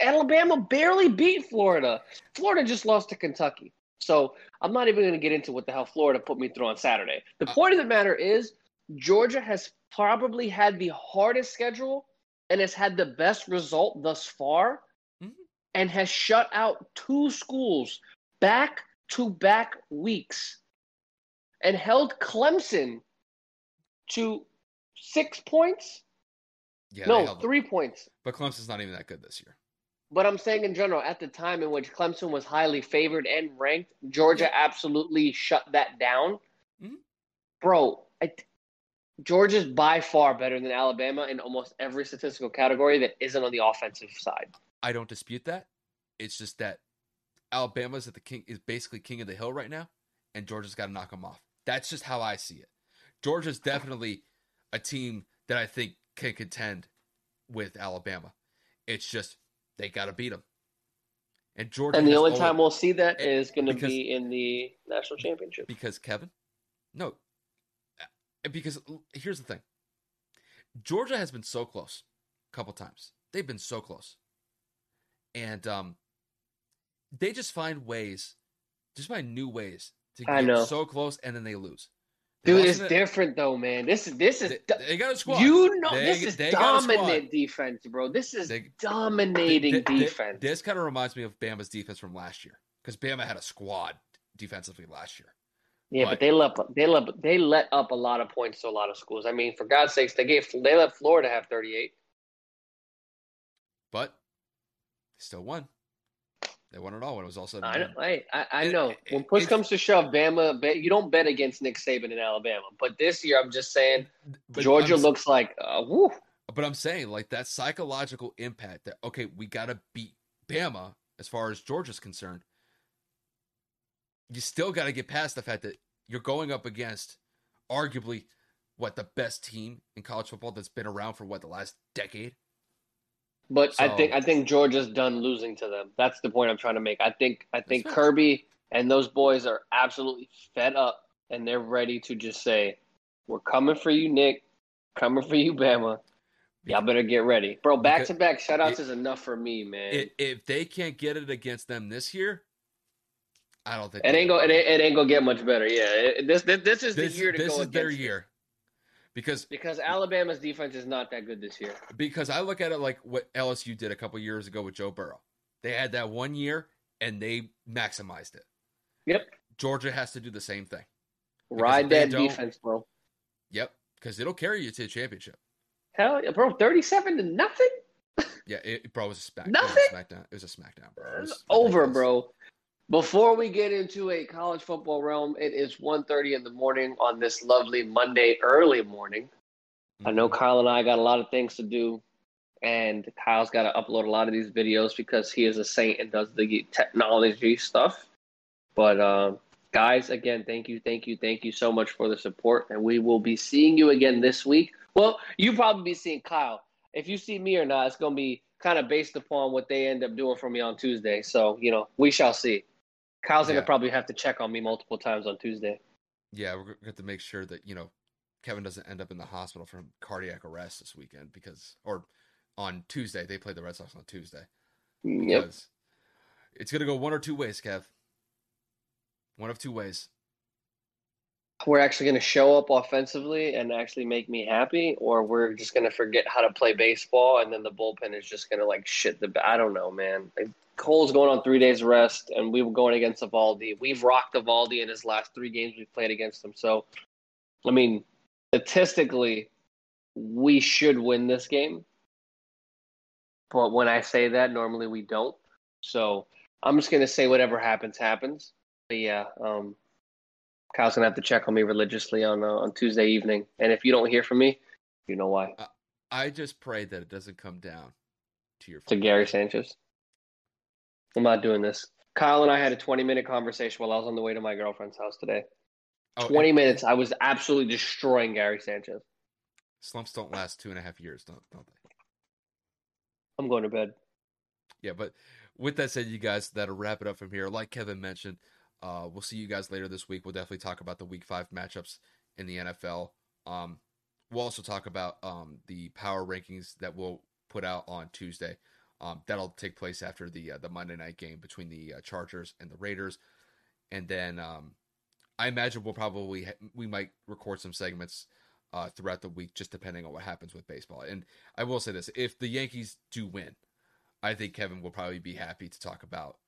Alabama barely beat Florida. Florida just lost to Kentucky. So I'm not even going to get into what the hell Florida put me through on Saturday. The uh, point of the matter is, Georgia has probably had the hardest schedule and has had the best result thus far mm-hmm. and has shut out two schools back to back weeks and held Clemson to six points. Yeah, no, three points. But Clemson's not even that good this year. But I'm saying in general, at the time in which Clemson was highly favored and ranked, Georgia yeah. absolutely shut that down. Mm-hmm. Bro, I, Georgia's by far better than Alabama in almost every statistical category that isn't on the offensive side. I don't dispute that. It's just that Alabama's at the king is basically king of the hill right now, and Georgia's got to knock them off. That's just how I see it. Georgia's definitely a team that I think can contend with Alabama. It's just they got to beat them. And Georgia. And the only time we'll see that is going to be in the national championship. Because Kevin, no, because here's the thing. Georgia has been so close a couple times. They've been so close, and um, they just find ways, just find new ways to get so close, and then they lose. Dude, it's it. different though, man. This is this is they, they got a squad. You know, they, this is dominant defense, bro. This is they, dominating defense. This kind of reminds me of Bama's defense from last year because Bama had a squad defensively last year. Yeah, but, but they let they let they let up a lot of points to a lot of schools. I mean, for God's sakes, they gave they let Florida have thirty eight. But still won. They won it all when it was all said I know. I, I know. It, when push comes to shove, Bama, you don't bet against Nick Saban in Alabama. But this year, I'm just saying, Georgia I'm, looks like, uh, woo. But I'm saying, like, that psychological impact that, okay, we got to beat Bama as far as Georgia's concerned. You still got to get past the fact that you're going up against arguably what the best team in college football that's been around for what the last decade. But so, I think I think Georgia's done losing to them. That's the point I'm trying to make. I think I think Kirby and those boys are absolutely fed up and they're ready to just say, "We're coming for you, Nick. Coming for you, Bama. Y'all better get ready, bro. Back to back shutouts it, is enough for me, man. It, if they can't get it against them this year, I don't think it ain't go. It it ain't gonna get much better. Yeah, it, this, this this is this, the year to this go. This is their year because because Alabama's defense is not that good this year. Because I look at it like what LSU did a couple years ago with Joe Burrow. They had that one year and they maximized it. Yep. Georgia has to do the same thing. Ride that defense, bro. Yep, because it'll carry you to the championship. Hell, yeah, bro, thirty-seven to nothing. yeah, it, bro, it was a smackdown. Nothing. It was a smackdown. It was a smackdown, bro. It was over, bro. Before we get into a college football realm, it is 1.30 in the morning on this lovely Monday early morning. I know mm-hmm. Kyle and I got a lot of things to do, and Kyle's got to upload a lot of these videos because he is a saint and does the technology stuff. But uh, guys, again, thank you, thank you, thank you so much for the support, and we will be seeing you again this week. Well, you probably be seeing Kyle. If you see me or not, it's gonna be kind of based upon what they end up doing for me on Tuesday. So you know, we shall see. Kyle's gonna probably have to check on me multiple times on Tuesday. Yeah, we're gonna have to make sure that you know Kevin doesn't end up in the hospital from cardiac arrest this weekend because, or on Tuesday they play the Red Sox on Tuesday. Mm, yep. It's gonna go one or two ways, Kev. One of two ways. We're actually going to show up offensively and actually make me happy, or we're just going to forget how to play baseball, and then the bullpen is just going to like shit the. I don't know, man. Cole's going on three days rest, and we were going against Eovaldi. We've rocked Eovaldi in his last three games we've played against him. So, I mean, statistically, we should win this game. But when I say that, normally we don't. So I'm just going to say whatever happens, happens. But yeah, um, Kyle's going to have to check on me religiously on uh, on Tuesday evening. And if you don't hear from me, you know why. I just pray that it doesn't come down to your to Gary Sanchez. I'm not doing this. Kyle and I had a 20 minute conversation while I was on the way to my girlfriend's house today. Oh, 20 minutes. I was absolutely destroying Gary Sanchez. Slumps don't last two and a half years, don't, don't they? I'm going to bed. Yeah, but with that said, you guys, that'll wrap it up from here. Like Kevin mentioned, uh, we'll see you guys later this week. We'll definitely talk about the week five matchups in the NFL. Um, we'll also talk about um, the power rankings that we'll put out on Tuesday. Um, that'll take place after the uh, the Monday night game between the uh, Chargers and the Raiders, and then um, I imagine we'll probably ha- we might record some segments uh, throughout the week, just depending on what happens with baseball. And I will say this: if the Yankees do win, I think Kevin will probably be happy to talk about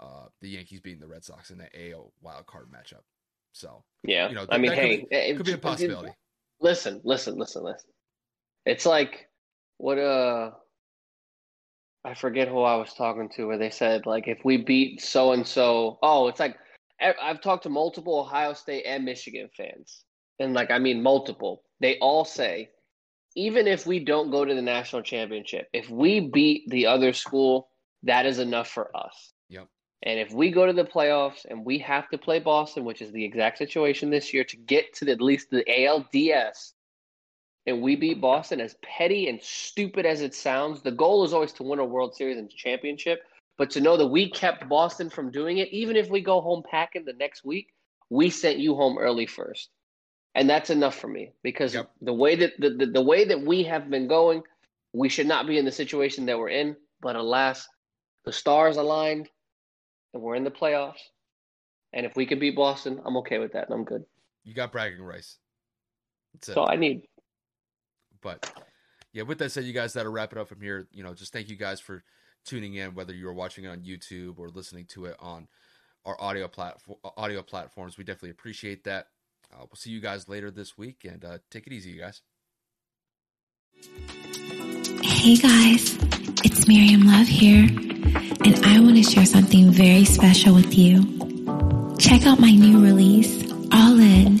uh, the Yankees beating the Red Sox in the AL wild card matchup. So yeah, you know, I mean, hey, could be, it, could be a possibility. It, listen, listen, listen, listen. It's like what uh I forget who I was talking to where they said like if we beat so and so, oh, it's like I've talked to multiple Ohio State and Michigan fans, and like I mean multiple. They all say even if we don't go to the national championship, if we beat the other school, that is enough for us. Yep. And if we go to the playoffs and we have to play Boston, which is the exact situation this year, to get to the, at least the ALDS, and we beat Boston, as petty and stupid as it sounds, the goal is always to win a World Series and championship. But to know that we kept Boston from doing it, even if we go home packing the next week, we sent you home early first. And that's enough for me because yep. the way that the, the, the way that we have been going, we should not be in the situation that we're in. But alas, the stars aligned and we're in the playoffs. And if we could beat Boston, I'm okay with that and I'm good. You got bragging rights. That's, That's all I need. But yeah, with that said, you guys that'll wrap it up from here. You know, just thank you guys for tuning in, whether you're watching it on YouTube or listening to it on our audio platform audio platforms. We definitely appreciate that. Uh, we'll see you guys later this week, and uh, take it easy, you guys. Hey guys, it's Miriam Love here, and I want to share something very special with you. Check out my new release, All In,